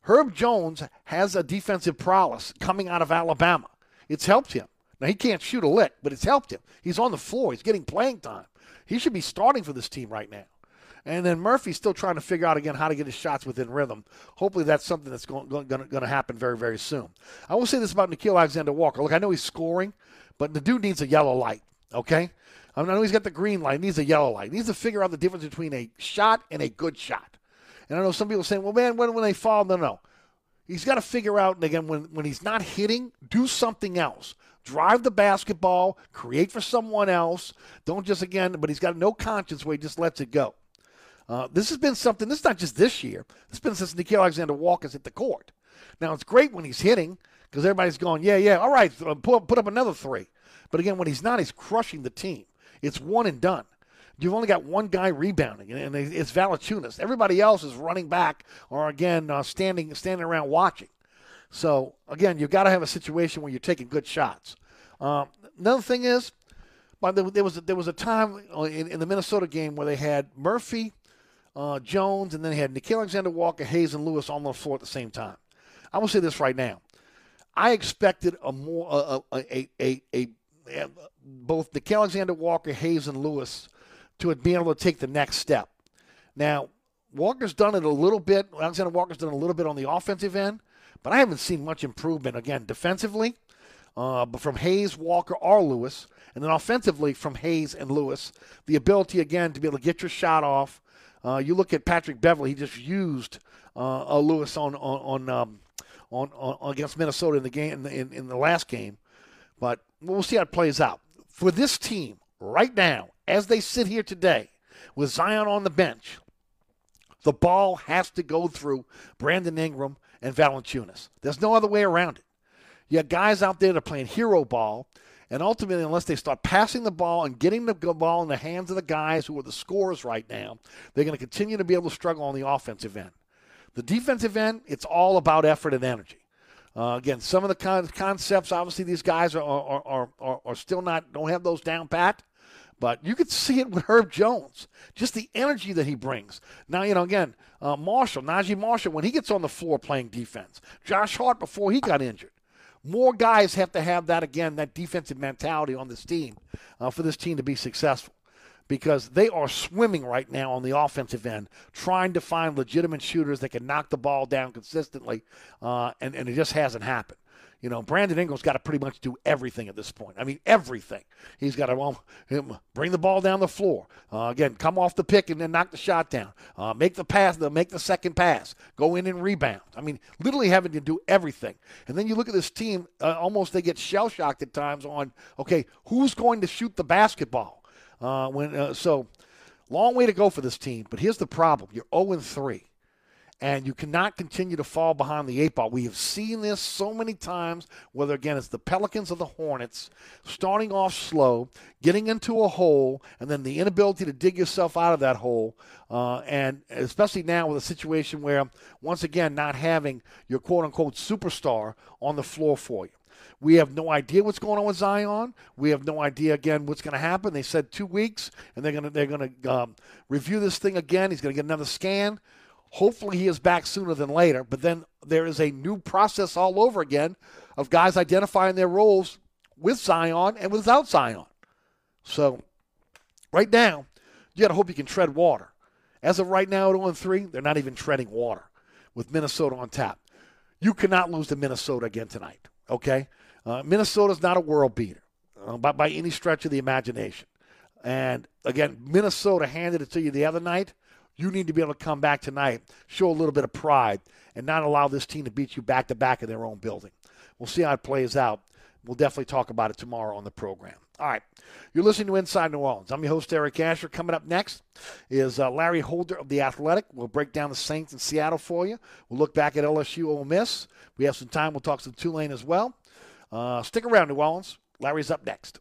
Herb Jones has a defensive prowess coming out of Alabama. It's helped him. Now, he can't shoot a lick, but it's helped him. He's on the floor, he's getting playing time. He should be starting for this team right now. And then Murphy's still trying to figure out again how to get his shots within rhythm. Hopefully, that's something that's going, going, going to happen very, very soon. I will say this about Nickeil Alexander Walker. Look, I know he's scoring, but the dude needs a yellow light, okay? I know he's got the green light, he needs a yellow light. He needs to figure out the difference between a shot and a good shot. And I know some people are saying, well, man, when, when they fall, no, no. He's got to figure out, and again, when, when he's not hitting, do something else. Drive the basketball, create for someone else. Don't just, again, but he's got no conscience where he just lets it go. Uh, this has been something, this is not just this year. It's been since Nickeil Alexander Walker's hit the court. Now, it's great when he's hitting because everybody's going, yeah, yeah, all right, uh, put, put up another three. But again, when he's not, he's crushing the team. It's one and done. You've only got one guy rebounding, and it's Valanciunas. Everybody else is running back or again uh, standing standing around watching. So again, you've got to have a situation where you're taking good shots. Um, another thing is, but there was there was a time in, in the Minnesota game where they had Murphy, uh, Jones, and then they had Nickeil Alexander Walker, Hayes, and Lewis on the floor at the same time. I will say this right now: I expected a more a a a, a, a both Nickeil Alexander Walker, Hayes, and Lewis to be able to take the next step. Now, Walker's done it a little bit. Alexander Walker's done a little bit on the offensive end, but I haven't seen much improvement again defensively. Uh, but from Hayes, Walker, or Lewis, and then offensively from Hayes and Lewis, the ability again to be able to get your shot off. Uh, you look at Patrick Beverley; he just used uh, Lewis on on on, um, on, on against Minnesota in the game in, in the last game, but we'll see how it plays out for this team right now as they sit here today with Zion on the bench, the ball has to go through Brandon Ingram and Valanciunas. There's no other way around it. You have guys out there that are playing hero ball, and ultimately, unless they start passing the ball and getting the ball in the hands of the guys who are the scorers right now, they're going to continue to be able to struggle on the offensive end. The defensive end, it's all about effort and energy. Uh, again, some of the con- concepts, obviously, these guys are, are, are, are, are still not, don't have those down pat. But you could see it with Herb Jones, just the energy that he brings. Now, you know, again, uh, Marshall, Naji Marshall, when he gets on the floor playing defense, Josh Hart before he got injured. More guys have to have that again, that defensive mentality on this team uh, for this team to be successful because they are swimming right now on the offensive end, trying to find legitimate shooters that can knock the ball down consistently, uh, and, and it just hasn't happened. You know, Brandon Ingram's got to pretty much do everything at this point. I mean, everything. He's got to him bring the ball down the floor. Uh, again, come off the pick and then knock the shot down. Uh, make the pass, make the second pass. Go in and rebound. I mean, literally having to do everything. And then you look at this team, uh, almost they get shell shocked at times on, okay, who's going to shoot the basketball? Uh, when uh, so, long way to go for this team. But here's the problem: you're 0 3 and you cannot continue to fall behind the eight ball. We have seen this so many times, whether again it's the Pelicans or the Hornets, starting off slow, getting into a hole, and then the inability to dig yourself out of that hole. Uh, and especially now with a situation where, once again, not having your quote unquote superstar on the floor for you. We have no idea what's going on with Zion. We have no idea again what's going to happen. They said two weeks, and they're going to they're going to um, review this thing again. He's going to get another scan. Hopefully, he is back sooner than later. But then there is a new process all over again of guys identifying their roles with Zion and without Zion. So, right now, you got to hope you can tread water. As of right now at 0 3, they're not even treading water with Minnesota on tap. You cannot lose to Minnesota again tonight, okay? Uh, Minnesota's not a world beater uh, by, by any stretch of the imagination. And again, Minnesota handed it to you the other night. You need to be able to come back tonight, show a little bit of pride, and not allow this team to beat you back to back in their own building. We'll see how it plays out. We'll definitely talk about it tomorrow on the program. All right. You're listening to Inside New Orleans. I'm your host, Eric Asher. Coming up next is uh, Larry Holder of The Athletic. We'll break down the Saints in Seattle for you. We'll look back at LSU Ole Miss. We have some time. We'll talk some Tulane as well. Uh, stick around, New Orleans. Larry's up next.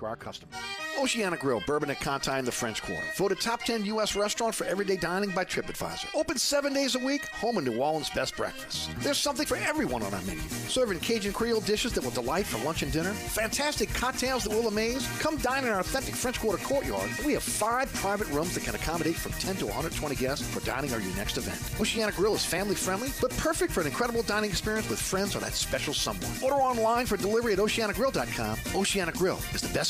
to our customers. Oceana Grill, Bourbon at Conti in the French Quarter. Voted top 10 U.S. restaurant for everyday dining by TripAdvisor. Open seven days a week, home of New Orleans' best breakfast. There's something for everyone on our menu. Serving Cajun Creole dishes that will delight for lunch and dinner. Fantastic cocktails that will amaze. Come dine in our authentic French Quarter courtyard. We have five private rooms that can accommodate from 10 to 120 guests for dining or your next event. Oceana Grill is family friendly, but perfect for an incredible dining experience with friends or that special someone. Order online for delivery at oceanagrill.com. Oceana Grill is the best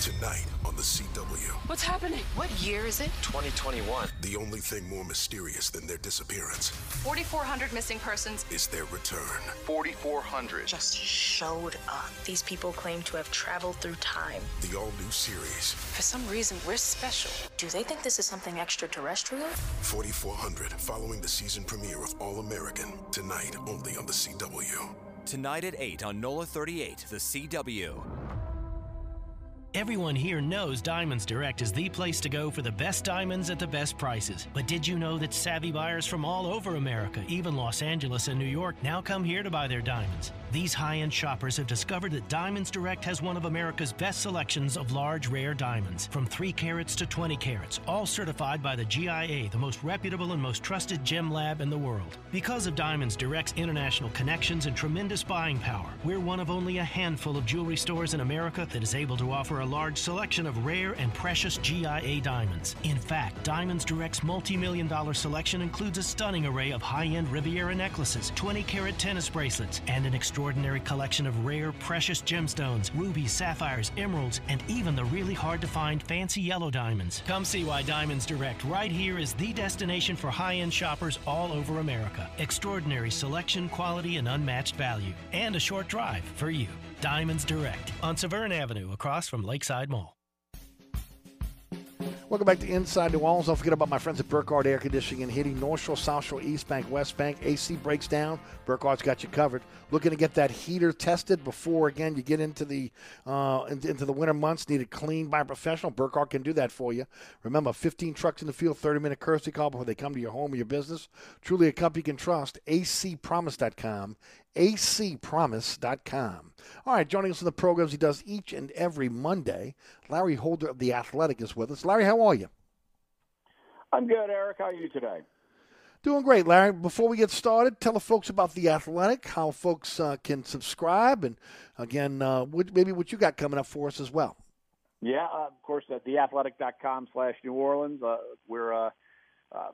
Tonight on the CW. What's happening? What year is it? 2021. The only thing more mysterious than their disappearance 4,400 missing persons. is their return. 4,400. Just showed up. These people claim to have traveled through time. The all new series, For some reason, we're special. Do they think this is something extraterrestrial? 4400, following the season premiere of All American. Tonight only on the CW. Tonight at 8 on NOLA 38, the CW. Everyone here knows Diamonds Direct is the place to go for the best diamonds at the best prices. But did you know that savvy buyers from all over America, even Los Angeles and New York, now come here to buy their diamonds? These high end shoppers have discovered that Diamonds Direct has one of America's best selections of large, rare diamonds, from 3 carats to 20 carats, all certified by the GIA, the most reputable and most trusted gem lab in the world. Because of Diamonds Direct's international connections and tremendous buying power, we're one of only a handful of jewelry stores in America that is able to offer a large selection of rare and precious GIA diamonds. In fact, Diamonds Direct's multi million dollar selection includes a stunning array of high end Riviera necklaces, 20 carat tennis bracelets, and an extraordinary collection of rare, precious gemstones, rubies, sapphires, emeralds, and even the really hard to find fancy yellow diamonds. Come see why Diamonds Direct right here is the destination for high end shoppers all over America. Extraordinary selection, quality, and unmatched value. And a short drive for you. Diamonds Direct on Severn Avenue across from Lakeside Mall. Welcome back to Inside New Orleans. Don't forget about my friends at Burkhardt Air Conditioning and Heating, North Shore, South Shore, East Bank, West Bank. AC breaks down. Burkhardt's got you covered. Looking to get that heater tested before again you get into the uh, into, the winter months. Need it cleaned by a professional. Burkhardt can do that for you. Remember, 15 trucks in the field, 30 minute courtesy call before they come to your home or your business. Truly a company you can trust. ACPromise.com. acpromise.com. All right, joining us in the programs he does each and every Monday, Larry Holder of The Athletic is with us. Larry, how are you? I'm good, Eric. How are you today? Doing great, Larry. Before we get started, tell the folks about The Athletic, how folks uh, can subscribe, and again, uh, what, maybe what you got coming up for us as well. Yeah, uh, of course, at theathletic.com slash New Orleans. Uh, we're uh, um,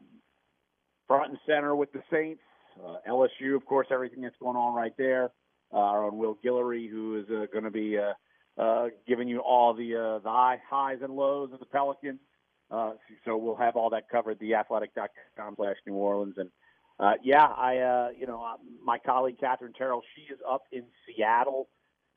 front and center with the Saints. Uh, LSU, of course, everything that's going on right there. Uh, our own Will Guillory, who is uh, going to be uh, uh, giving you all the uh, the high, highs and lows of the Pelicans. Uh, so we'll have all that covered. Theathletic.com slash New Orleans. And uh, yeah, I uh, you know uh, my colleague Katherine Terrell, she is up in Seattle.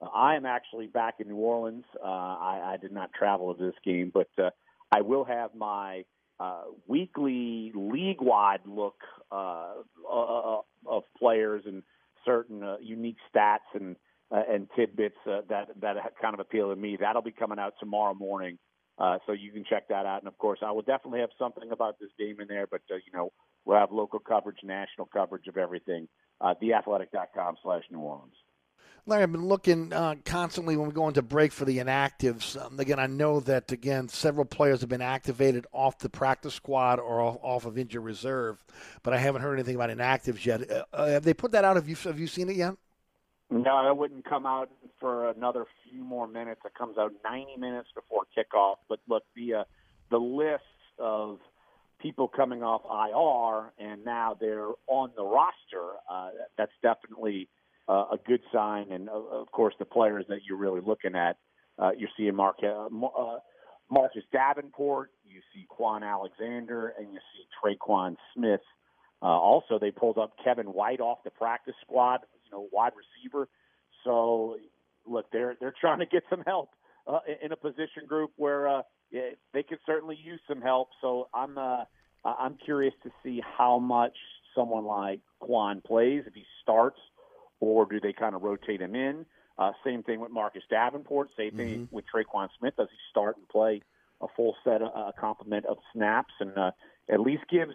Uh, I am actually back in New Orleans. Uh, I, I did not travel to this game, but uh, I will have my uh, weekly league-wide look uh, uh, of players and certain uh, unique stats and uh, and tidbits uh, that that kind of appeal to me. That'll be coming out tomorrow morning, uh, so you can check that out. And of course, I will definitely have something about this game in there. But uh, you know, we'll have local coverage, national coverage of everything. Uh, theathletic.com/slash New Orleans. Larry, I've been looking uh, constantly when we go into break for the inactives. Um, again, I know that again several players have been activated off the practice squad or off, of injured reserve, but I haven't heard anything about inactives yet. Uh, uh, have they put that out? Have you have you seen it yet? No, it wouldn't come out for another few more minutes. It comes out 90 minutes before kickoff. But look, the uh, the list of people coming off IR and now they're on the roster. Uh, that's definitely uh, a good sign. And uh, of course, the players that you're really looking at, uh, you're seeing Mark, uh, uh, Marcus Davenport, you see Kwon Alexander, and you see Tre'Quan Smith. Uh, also, they pulled up Kevin White off the practice squad, you know, wide receiver. So, look, they're they're trying to get some help uh, in a position group where uh, they could certainly use some help. So, I'm uh, I'm curious to see how much someone like Kwon plays if he starts or do they kind of rotate him in? Uh, same thing with Marcus Davenport. Same thing mm-hmm. with Tre'Quan Smith. Does he start and play a full set, of, a complement of snaps, and uh, at least gives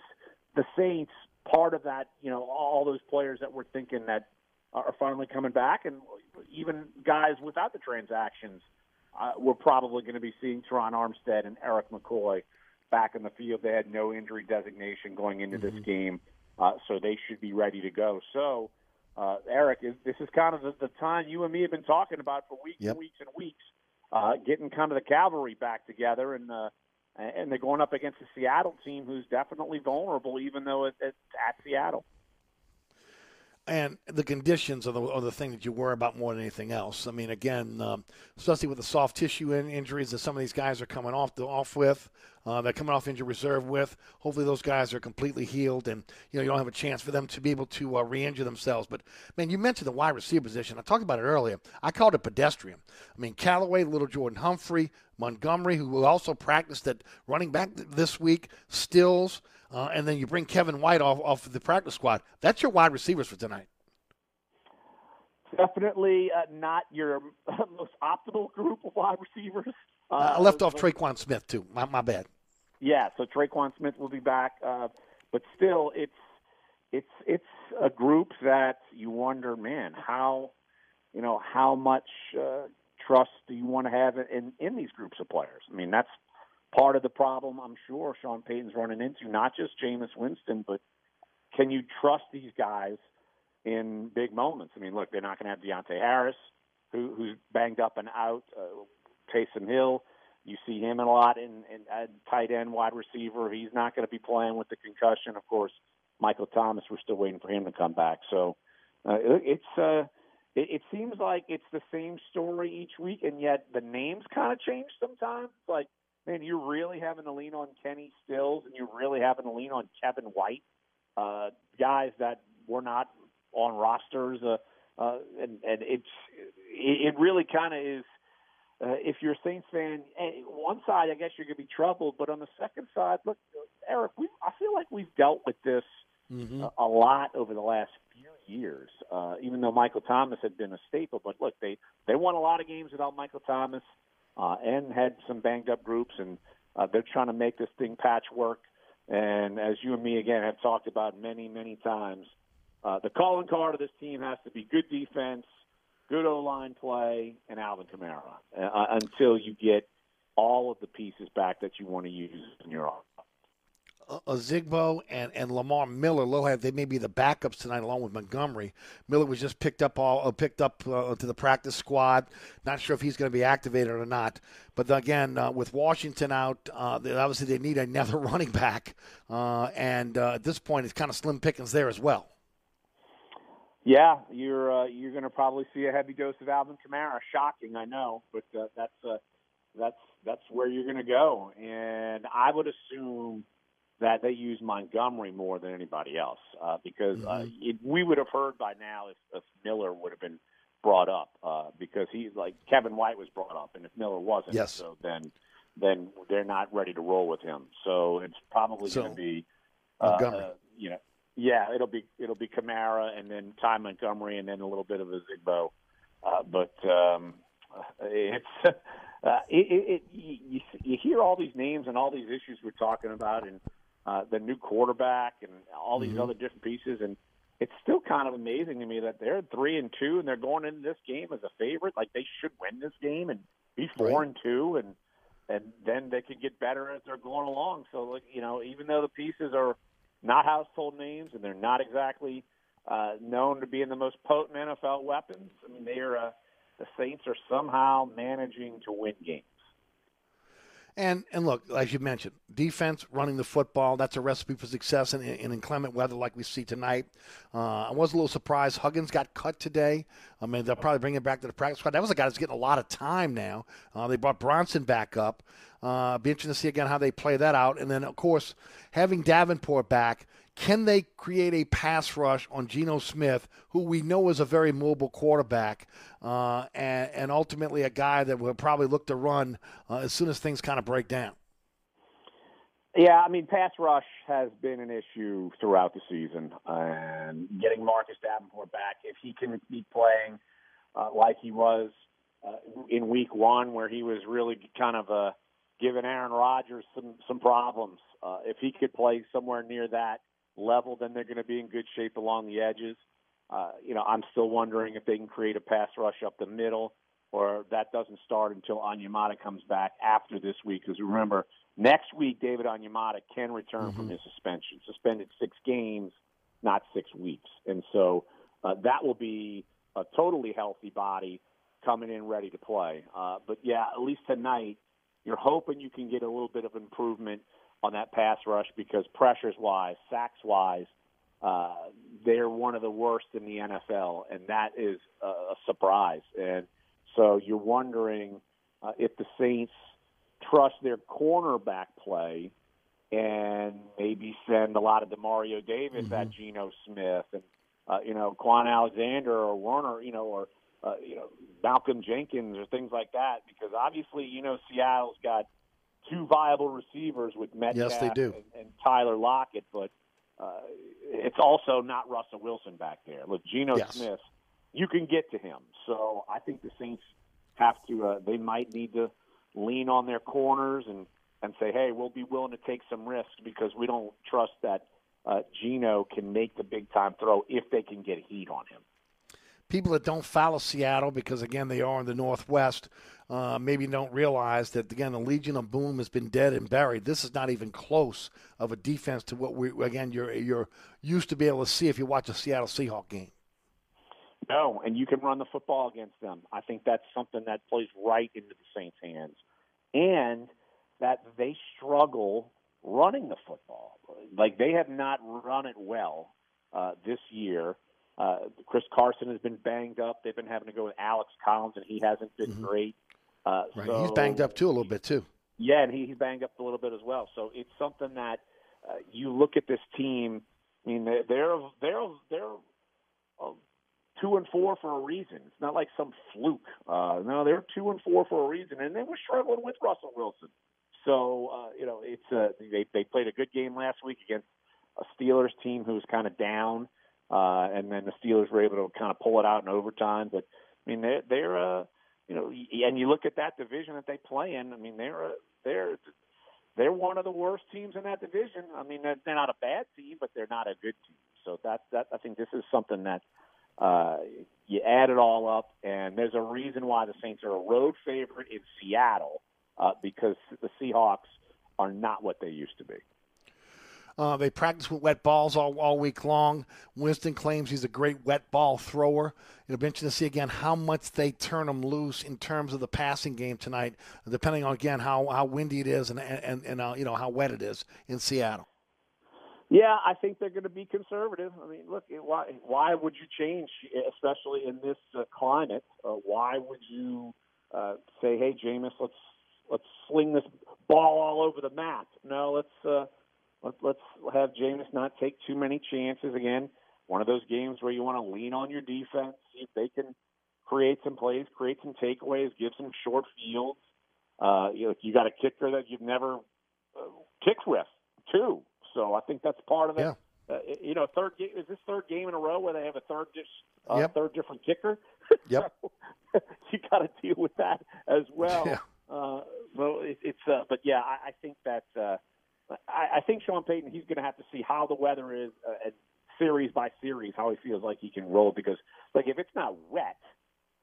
the Saints part of that? You know, all those players that we're thinking that are finally coming back, and even guys without the transactions, uh, we're probably going to be seeing Terron Armstead and Erik McCoy back in the field. They had no injury designation going into mm-hmm. this game, uh, so they should be ready to go. So uh, Eric, is, this is kind of the, the time you and me have been talking about for weeks yep. and weeks and weeks, uh, getting kind of the cavalry back together, and uh, and they're going up against a Seattle team who's definitely vulnerable, even though it, it's at Seattle and the conditions are the, are the thing that you worry about more than anything else. I mean, again, um, especially with the soft tissue in, injuries that some of these guys are coming off the, off with, uh, they're coming off injury reserve with. Hopefully, those guys are completely healed, and you know you don't have a chance for them to be able to uh, re-injure themselves. But man, you mentioned the wide receiver position. I talked about it earlier. I called it pedestrian. I mean, Callaway, Lil'Jordan Humphrey, Montgomery, who also practiced at running back this week, Stills uh, and then you bring Kevin White off off the practice squad. That's your wide receivers for tonight. Definitely uh, not your (laughs) most optimal group of wide receivers. Uh, I left off Tre'Quan Smith too. My, my bad. Yeah, so Tre'Quan Smith will be back, uh, but still, it's it's it's a group that you wonder, man, how you know how much uh, trust do you want to have in in these groups of players? I mean, that's part of the problem I'm sure Sean Payton's running into, not just Jameis Winston, but can you trust these guys in big moments? I mean, look, they're not going to have Deonte Harris, who, who's banged up and out. Uh, Taysom Hill, you see him a lot in, in at tight end, wide receiver. He's not going to be playing with the concussion. Of course, Michael Thomas, we're still waiting for him to come back. So uh, it, it's uh, it, it seems like it's the same story each week, and yet the names kind of change sometimes. Like man, you're really having to lean on Kenny Stills and you're really having to lean on Kevin White, uh, guys that were not on rosters. Uh, uh, and, and it's, it, it really kind of is, uh, if you're a Saints fan, eh, one side, I guess you're going to be troubled, but on the second side, look, Eric, we I feel like we've dealt with this mm-hmm. a, a lot over the last few years. Uh, even though Michael Thomas had been a staple, but look, they they won a lot of games without Michael Thomas uh, and had some banged up groups, and uh, they're trying to make this thing patchwork. And as you and me again have talked about many, many times, uh, the calling card of this team has to be good defense, good O line play, and Alvin Kamara uh, until you get all of the pieces back that you want to use in your offense. Ozigbo and, and Lamar Miller. Low they may be the backups tonight, along with Montgomery. Miller was just picked up all uh, picked up uh, to the practice squad. Not sure if he's going to be activated or not. But again, uh, with Washington out, uh, they, obviously they need another (laughs) running back, uh, and uh, at this point, it's kind of slim pickings there as well. Yeah, you're you're going to probably see a heavy dose of Alvin Kamara. Shocking, I know, but that's that's that's where you're going to go. And I would assume that they use Montgomery more than anybody else uh, because uh, Mm-hmm. it, we would have heard by now if, if Miller would have been brought up uh, because he's like Kevin White was brought up, and if Miller wasn't, Yes. so then then they're not ready to roll with him. So it's probably So, going to be uh, Montgomery. uh, you know, yeah, it'll be it'll be Kamara and then Ty Montgomery and then a little bit of Ozigbo, uh, but um, it's (laughs) uh, it, it, it you, you hear all these names and all these issues we're talking about and uh, the new quarterback and all these Mhm. other different pieces and it's still kind of amazing to me that they're three and two and they're going into this game as a favorite like they should win this game and be four Right. and two and and then they could get better as they're going along so like you know even though the pieces are not household names and they're not exactly uh, known to be in the most potent NFL weapons. I mean, they are uh, the Saints are somehow managing to win games. And and look, as you mentioned, defense running the football that's a recipe for success in, in inclement weather like we see tonight. Uh, I was a little surprised Huggins got cut today. I mean, they'll probably bring him back to the practice squad. That was a guy that's getting a lot of time now. Uh, they brought Bronson back up. Uh, be interesting to see again how they play that out. And then of course having Davenport back. Can they create a pass rush on Geno Smith, who we know is a very mobile quarterback, uh, and, and ultimately a guy that will probably look to run uh, as soon as things kind of break down? Yeah, I mean, pass rush has been an issue throughout the season, and getting Marcus Davenport back, if he can be playing uh, like he was uh, in Week One, where he was really kind of uh, giving Aaron Rodgers some some problems. Uh, if he could play somewhere near that level, then they're going to be in good shape along the edges. Uh, you know, I'm still wondering if they can create a pass rush up the middle, or that doesn't start until Onyemata comes back after this week. Because remember, next week David Onyemata can return from his suspension, suspended six games, not six weeks, and so uh, that will be a totally healthy body coming in ready to play. Uh, but yeah, at least tonight, you're hoping you can get a little bit of improvement on that pass rush because pressures wise, sacks wise, uh, they're one of the worst in the NFL, and that is a, a surprise. And so you're wondering uh, if the Saints trust their cornerback play and maybe send a lot of Demario Davis at Geno Smith and uh, you know Kwon Alexander or Werner, you know, or uh, you know Malcolm Jenkins or things like that, because obviously you know Seattle's got two viable receivers with Metcalf Yes, they do. And, and Tyler Lockett, but uh, it's also not Russell Wilson back there. Look, Geno Yes. Smith, you can get to him. So I think the Saints have to. Uh, they might need to lean on their corners and and say, hey, we'll be willing to take some risks because we don't trust that uh, Geno can make the big time throw if they can get heat on him. People that don't follow Seattle because again they are in the Northwest, uh, maybe don't realize that again the Legion of Boom has been dead and buried. This is not even close of a defense to what we again you're you're used to be able to see if you watch a Seattle Seahawk game. No, and you can run the football against them. I think that's something that plays right into the Saints' hands, and that they struggle running the football. Like they have not run it well uh, this year. Uh, Chris Carson has been banged up. They've been having to go with Alex Collins, and he hasn't been great. Uh, Right, so, he's banged up too a little bit too. yeah, and he, he's banged up a little bit as well. So it's something that uh, you look at this team. I mean, they're they're they're, they're uh, two and four for a reason. It's not like some fluke. Uh, no, they're two and four for a reason, and they were struggling with Russell Wilson. So uh, you know, it's uh, they they played a good game last week against a Steelers team who was kind of down, uh, and then the Steelers were able to kind of pull it out in overtime. But I mean, they're they're uh, you know, and you look at that division that they play in. I mean, they're uh, they're they're one of the worst teams in that division. I mean, they're, they're not a bad team, but they're not a good team. So that that I think this is something that uh, you add it all up, and there's a reason why the Saints are a road favorite in Seattle uh, because the Seahawks are not what they used to be. Uh, they practice with wet balls all, all week long. Winston claims he's a great wet ball thrower. It'll be interesting to see again how much they turn him loose in terms of the passing game tonight, depending on again how, how windy it is and and, and uh, you know how wet it is in Seattle. Yeah, I think they're going to be conservative. I mean, look, why why would you change, especially in this uh, climate? Uh, why would you uh, say, "Hey, Jameis, let's let's sling this ball all over the map"? No, let's uh, let, let's have Jameis not take too many chances. Again, one of those games where you want to lean on your defense, see if they can create some plays, create some takeaways, give some short fields. Uh, you know, you got a kicker that you've never uh, kicked with, too. So I think that's part of it. Yeah. Uh, you know, third game is this third game in a row where they have a third uh, Yep. third different kicker. (laughs) Yep. (laughs) you got to deal with that as well. Yeah. Uh, well, it, it's uh, but yeah, I, I think that uh, I, I think Sean Payton he's going to have to see how the weather is uh, and series by series how he feels like he can roll because like if it's not wet,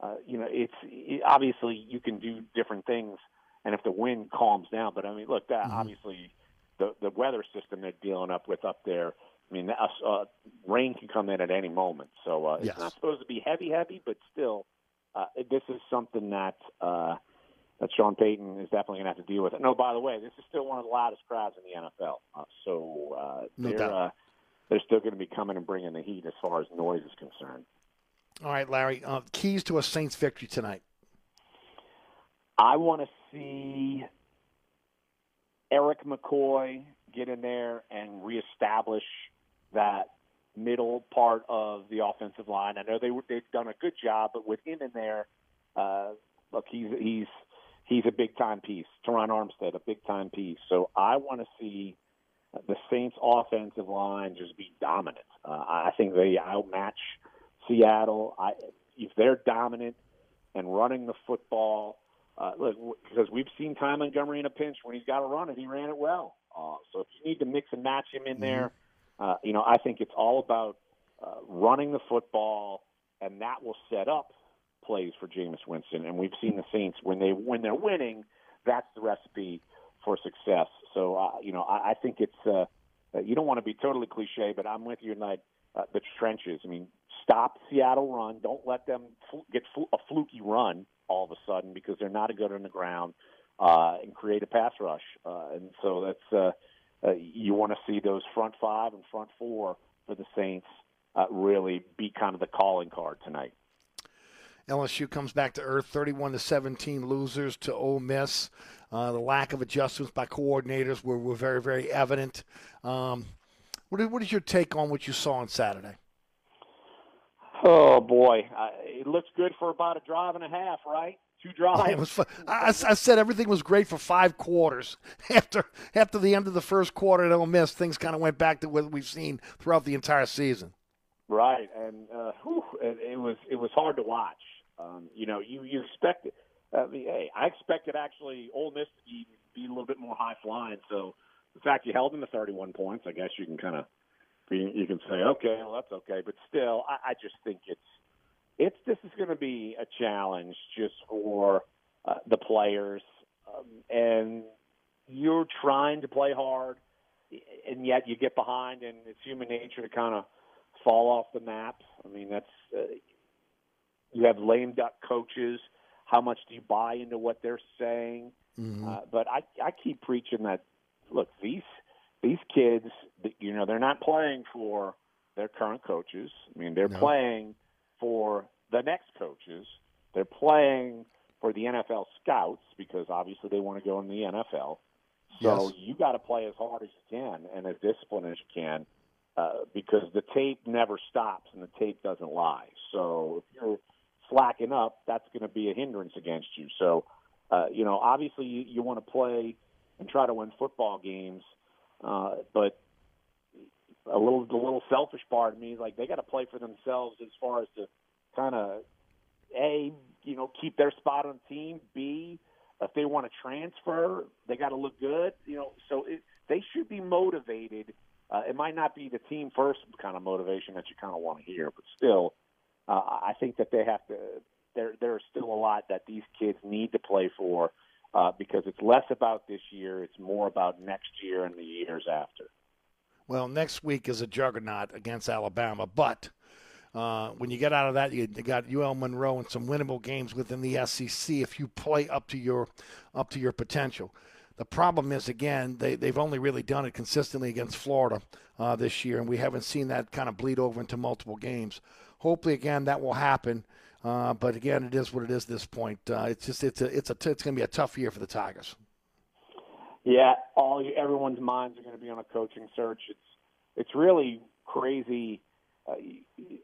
uh, you know, it's it, obviously you can do different things, and if the wind calms down. But I mean, look, that obviously the the weather system they're dealing up with up there. I mean, that, uh, rain can come in at any moment, so uh, Yes. it's not supposed to be heavy, heavy, but still, uh, this is something that uh, that Sean Payton is definitely going to have to deal with. And oh, by the way, this is still one of the loudest crowds in the NFL, uh, so uh, No they're uh, they're still going to be coming and bringing the heat as far as noise is concerned. All right, Larry. Uh, keys to a Saints victory tonight. I want to see Erik McCoy get in there and reestablish that middle part of the offensive line. I know they were, they've done a good job, but with him in there, uh, look, he's he's he's a big time piece. Terron Armstead, a big time piece. So I want to see the Saints' offensive line just be dominant. Uh, I think they outmatch Seattle. I, if they're dominant and running the football, uh, look, because we've seen Ty Montgomery in a pinch when he's got to run it, he ran it well. Uh, so if you need to mix and match him in there, uh, you know, I think it's all about uh, running the football, and that will set up plays for Jameis Winston. And we've seen the Saints when they when they're winning, that's the recipe for success. So uh, you know, I, I think it's uh, you don't want to be totally cliche, but I'm with you tonight. Uh, the trenches. I mean, stop Seattle run. Don't let them fl- get fl- a fluky run all of a sudden because they're not a good on the ground uh, and create a pass rush. Uh, and so that's uh, uh, you want to see those front five and front four for the Saints uh, really be kind of the calling card tonight. LSU comes back to earth, 31 to 17 losers to Ole Miss. Uh, the lack of adjustments by coordinators were, were very, very evident. Um, what, is, what is your take on what you saw on Saturday? Oh boy, uh, it looks good for about a drive and a half, right? Two drives. It was fun. I, I said everything was great for five quarters. (laughs) After after the end of the first quarter at Ole Miss, things kind of went back to what we've seen throughout the entire season. Right, and uh, whew, it, it was it was hard to watch. Um, you know, you you expect it. Mean, hey, I expected actually Ole Miss to be, be a little bit more high flying. So the fact you held them to 31 points, I guess you can kind of you can say, okay, well that's okay. But still, I, I just think it's it's this is going to be a challenge just for uh, the players, um, and you're trying to play hard, and yet you get behind, and it's human nature to kind of fall off the map. I mean, that's uh, you have lame duck coaches. How much do you buy into what they're saying? Uh, but I, I keep preaching that. Look, these these kids, you know, they're not playing for their current coaches. I mean, they're No. playing for the next coaches. They're playing for the NFL scouts because obviously they want to go in the NFL. So Yes. you got to play as hard as you can and as disciplined as you can uh, because the tape never stops and the tape doesn't lie. So if you're slacking up, that's going to be a hindrance against you. So, uh, you know, obviously you, you want to play and try to win football games, uh, but a little the little selfish part of me is like they got to play for themselves as far as to kind of a you know keep their spot on the team. B if they want to transfer, they got to look good. You know, so it, they should be motivated. Uh, it might not be the team first kind of motivation that you kind of want to hear, but still, uh, I think that they have to. There, there's still a lot that these kids need to play for uh, because it's less about this year; it's more about next year and the years after. Well, next week is a juggernaut against Alabama, but uh, when you get out of that, you, you got UL Monroe and some winnable games within the SEC if you play up to your up to your potential. The problem is, again, they, they've only really done it consistently against Florida uh, this year, and we haven't seen that kind of bleed over into multiple games. Hopefully, again, that will happen. Uh, but again, it is what it is at this point. Uh, it's just it's a it's a it's going to be a tough year for the Tigers. Yeah, all everyone's minds are going to be on a coaching search. It's it's really crazy. Uh,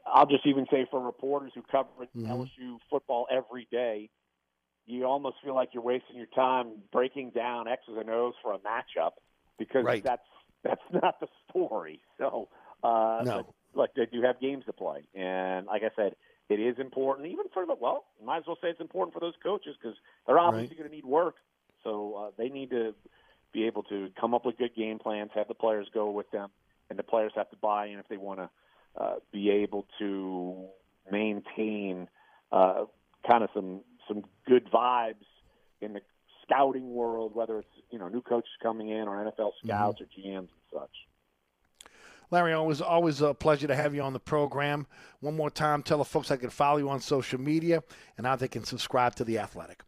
I'll just even say for reporters who cover mm-hmm. LSU football every day, you almost feel like you're wasting your time breaking down X's and O's for a matchup because right. that's that's not the story. So, uh, no. Like they do have games to play, and like I said, it is important even for the well. Might as well say it's important for those coaches because they're obviously right. going to need work. So uh, they need to be able to come up with good game plans, have the players go with them, and the players have to buy in if they want to uh, be able to maintain uh, kind of some some good vibes in the scouting world, whether it's you know new coaches coming in or NFL scouts mm-hmm. or GMs and such. Larry, always always a pleasure to have you on the program. One more time, tell the folks I can follow you on social media and how they can subscribe to the Athletic.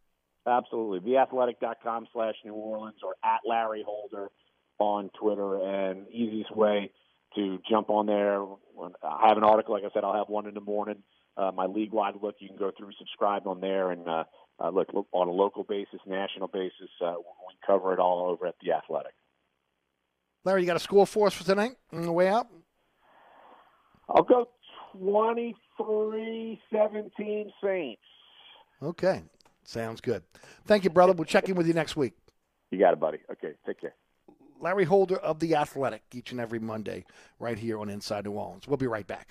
Absolutely, theathletic.com slash New Orleans or at Larry Holder on Twitter, and easiest way to jump on there. I have an article, like I said, I'll have one in the morning uh, my league-wide look. You can go through, subscribe on there, and uh, uh, look, look on a local basis, national basis. Uh, we cover it all over at the Athletic. Larry, you got a score for us for tonight on the way out? I'll go 23-17 Saints. Okay, sounds good. Thank you, brother. We'll check in with you next week. You got it, buddy. Okay, take care. Larry Holder of The Athletic, each and every Monday, right here on Inside New Orleans. We'll be right back.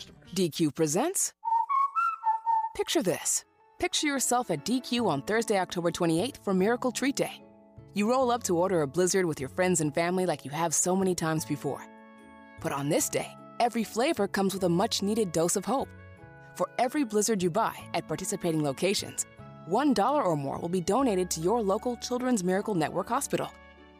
customers. DQ presents. Picture this. Picture yourself at DQ on Thursday, October 28th for Miracle Treat Day. You roll up to order a blizzard with your friends and family like you have so many times before. But on this day, every flavor comes with a much needed dose of hope. For every blizzard you buy at participating locations, $1 or more will be donated to your local Children's Miracle Network hospital,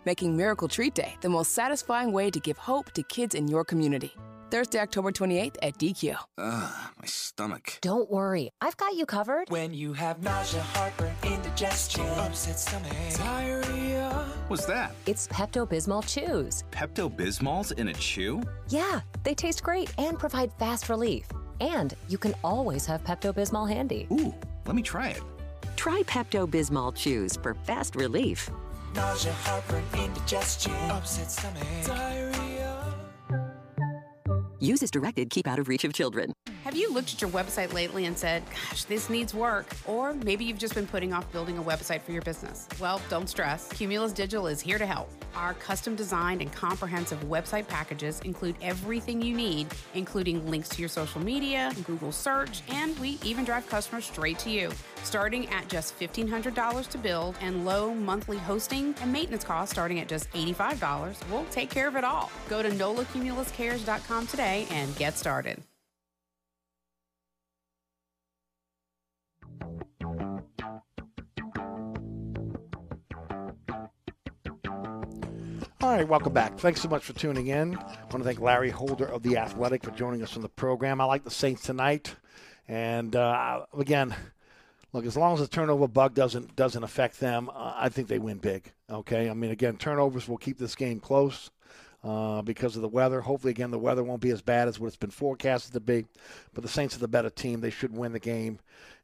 making Miracle Treat Day the most satisfying way to give hope to kids in your community. Thursday, October 28th at DQ. Ugh, my stomach. Don't worry, I've got you covered. When you have nausea, heartburn, indigestion, upset stomach, diarrhea, What's that? It's Pepto Bismol Chews. Pepto Bismol's in a chew? Yeah, they taste great and provide fast relief. And you can always have Pepto Bismol handy. Ooh, let me try it. Try Pepto Bismol Chews for fast relief. Nausea, heartburn, indigestion, upset stomach, diarrhea. Use as directed, keep out of reach of children. Have you looked at your website lately and said, gosh, this needs work? Or maybe you've just been putting off building a website for your business. Well, don't stress. Cumulus Digital is here to help. Our custom designed and comprehensive website packages include everything you need, including links to your social media, Google search, and we even drive customers straight to you. Starting at just $1,500 to build and low monthly hosting and maintenance costs starting at just $85, we'll take care of it all. Go to nolacumuluscares.com today and get started. All right, welcome back. Thanks so much for tuning in. I want to thank Larry Holder of The Athletic for joining us on the program. I like the Saints tonight. And uh, again, look, as long as the turnover bug doesn't doesn't affect them, uh, I think they win big. Okay, I mean, again, turnovers will keep this game close uh, because of the weather. Hopefully, again, the weather won't be as bad as what it's been forecasted to be. But the Saints are the better team; they should win the game.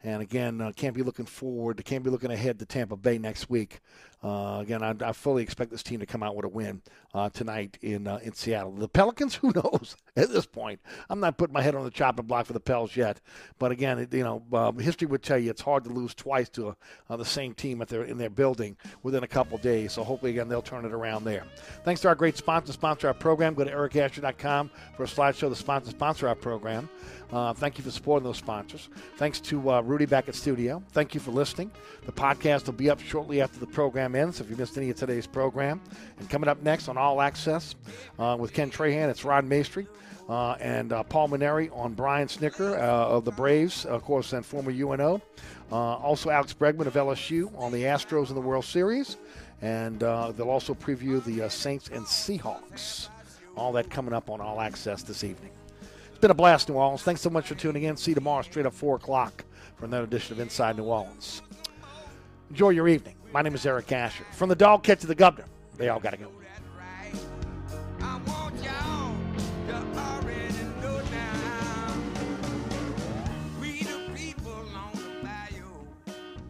And again, uh, can't be looking forward. Can't be looking ahead to Tampa Bay next week. Uh, again, I, I, fully expect this team to come out with a win uh, tonight in uh, in Seattle. The Pelicans, (laughs) who knows at this point? I'm not putting my head on the chopping block for the Pels yet. But again, it, you know, uh, history would tell you it's hard to lose twice to uh, the same team at their in their building within a couple days. So hopefully, again, they'll turn it around there. Thanks to our great sponsor, sponsor our program. Go to ericasher.com for a slideshow. The sponsor sponsor our program. Uh, thank you for supporting those sponsors. Thanks to uh, Rudy back at studio. Thank you for listening. The podcast will be up shortly after the program ends. If you missed any of today's program, and coming up next on All Access uh, with Ken Trahan, it's Ron Maestri. Uh, and uh, Paul Mainieri on Brian Snitker uh, of the Braves, of course, and former UNO. also, Alex Bregman of LSU on the Astros in the World Series. And they'll also preview the Saints and Seahawks. All that coming up on All Access this evening. It's been a blast, New Orleans. Thanks so much for tuning in. See you tomorrow straight up 4 o'clock for another edition of Inside New Orleans. Enjoy your evening. My name is Eric Asher. From the dog catch to the governor, they all got to go.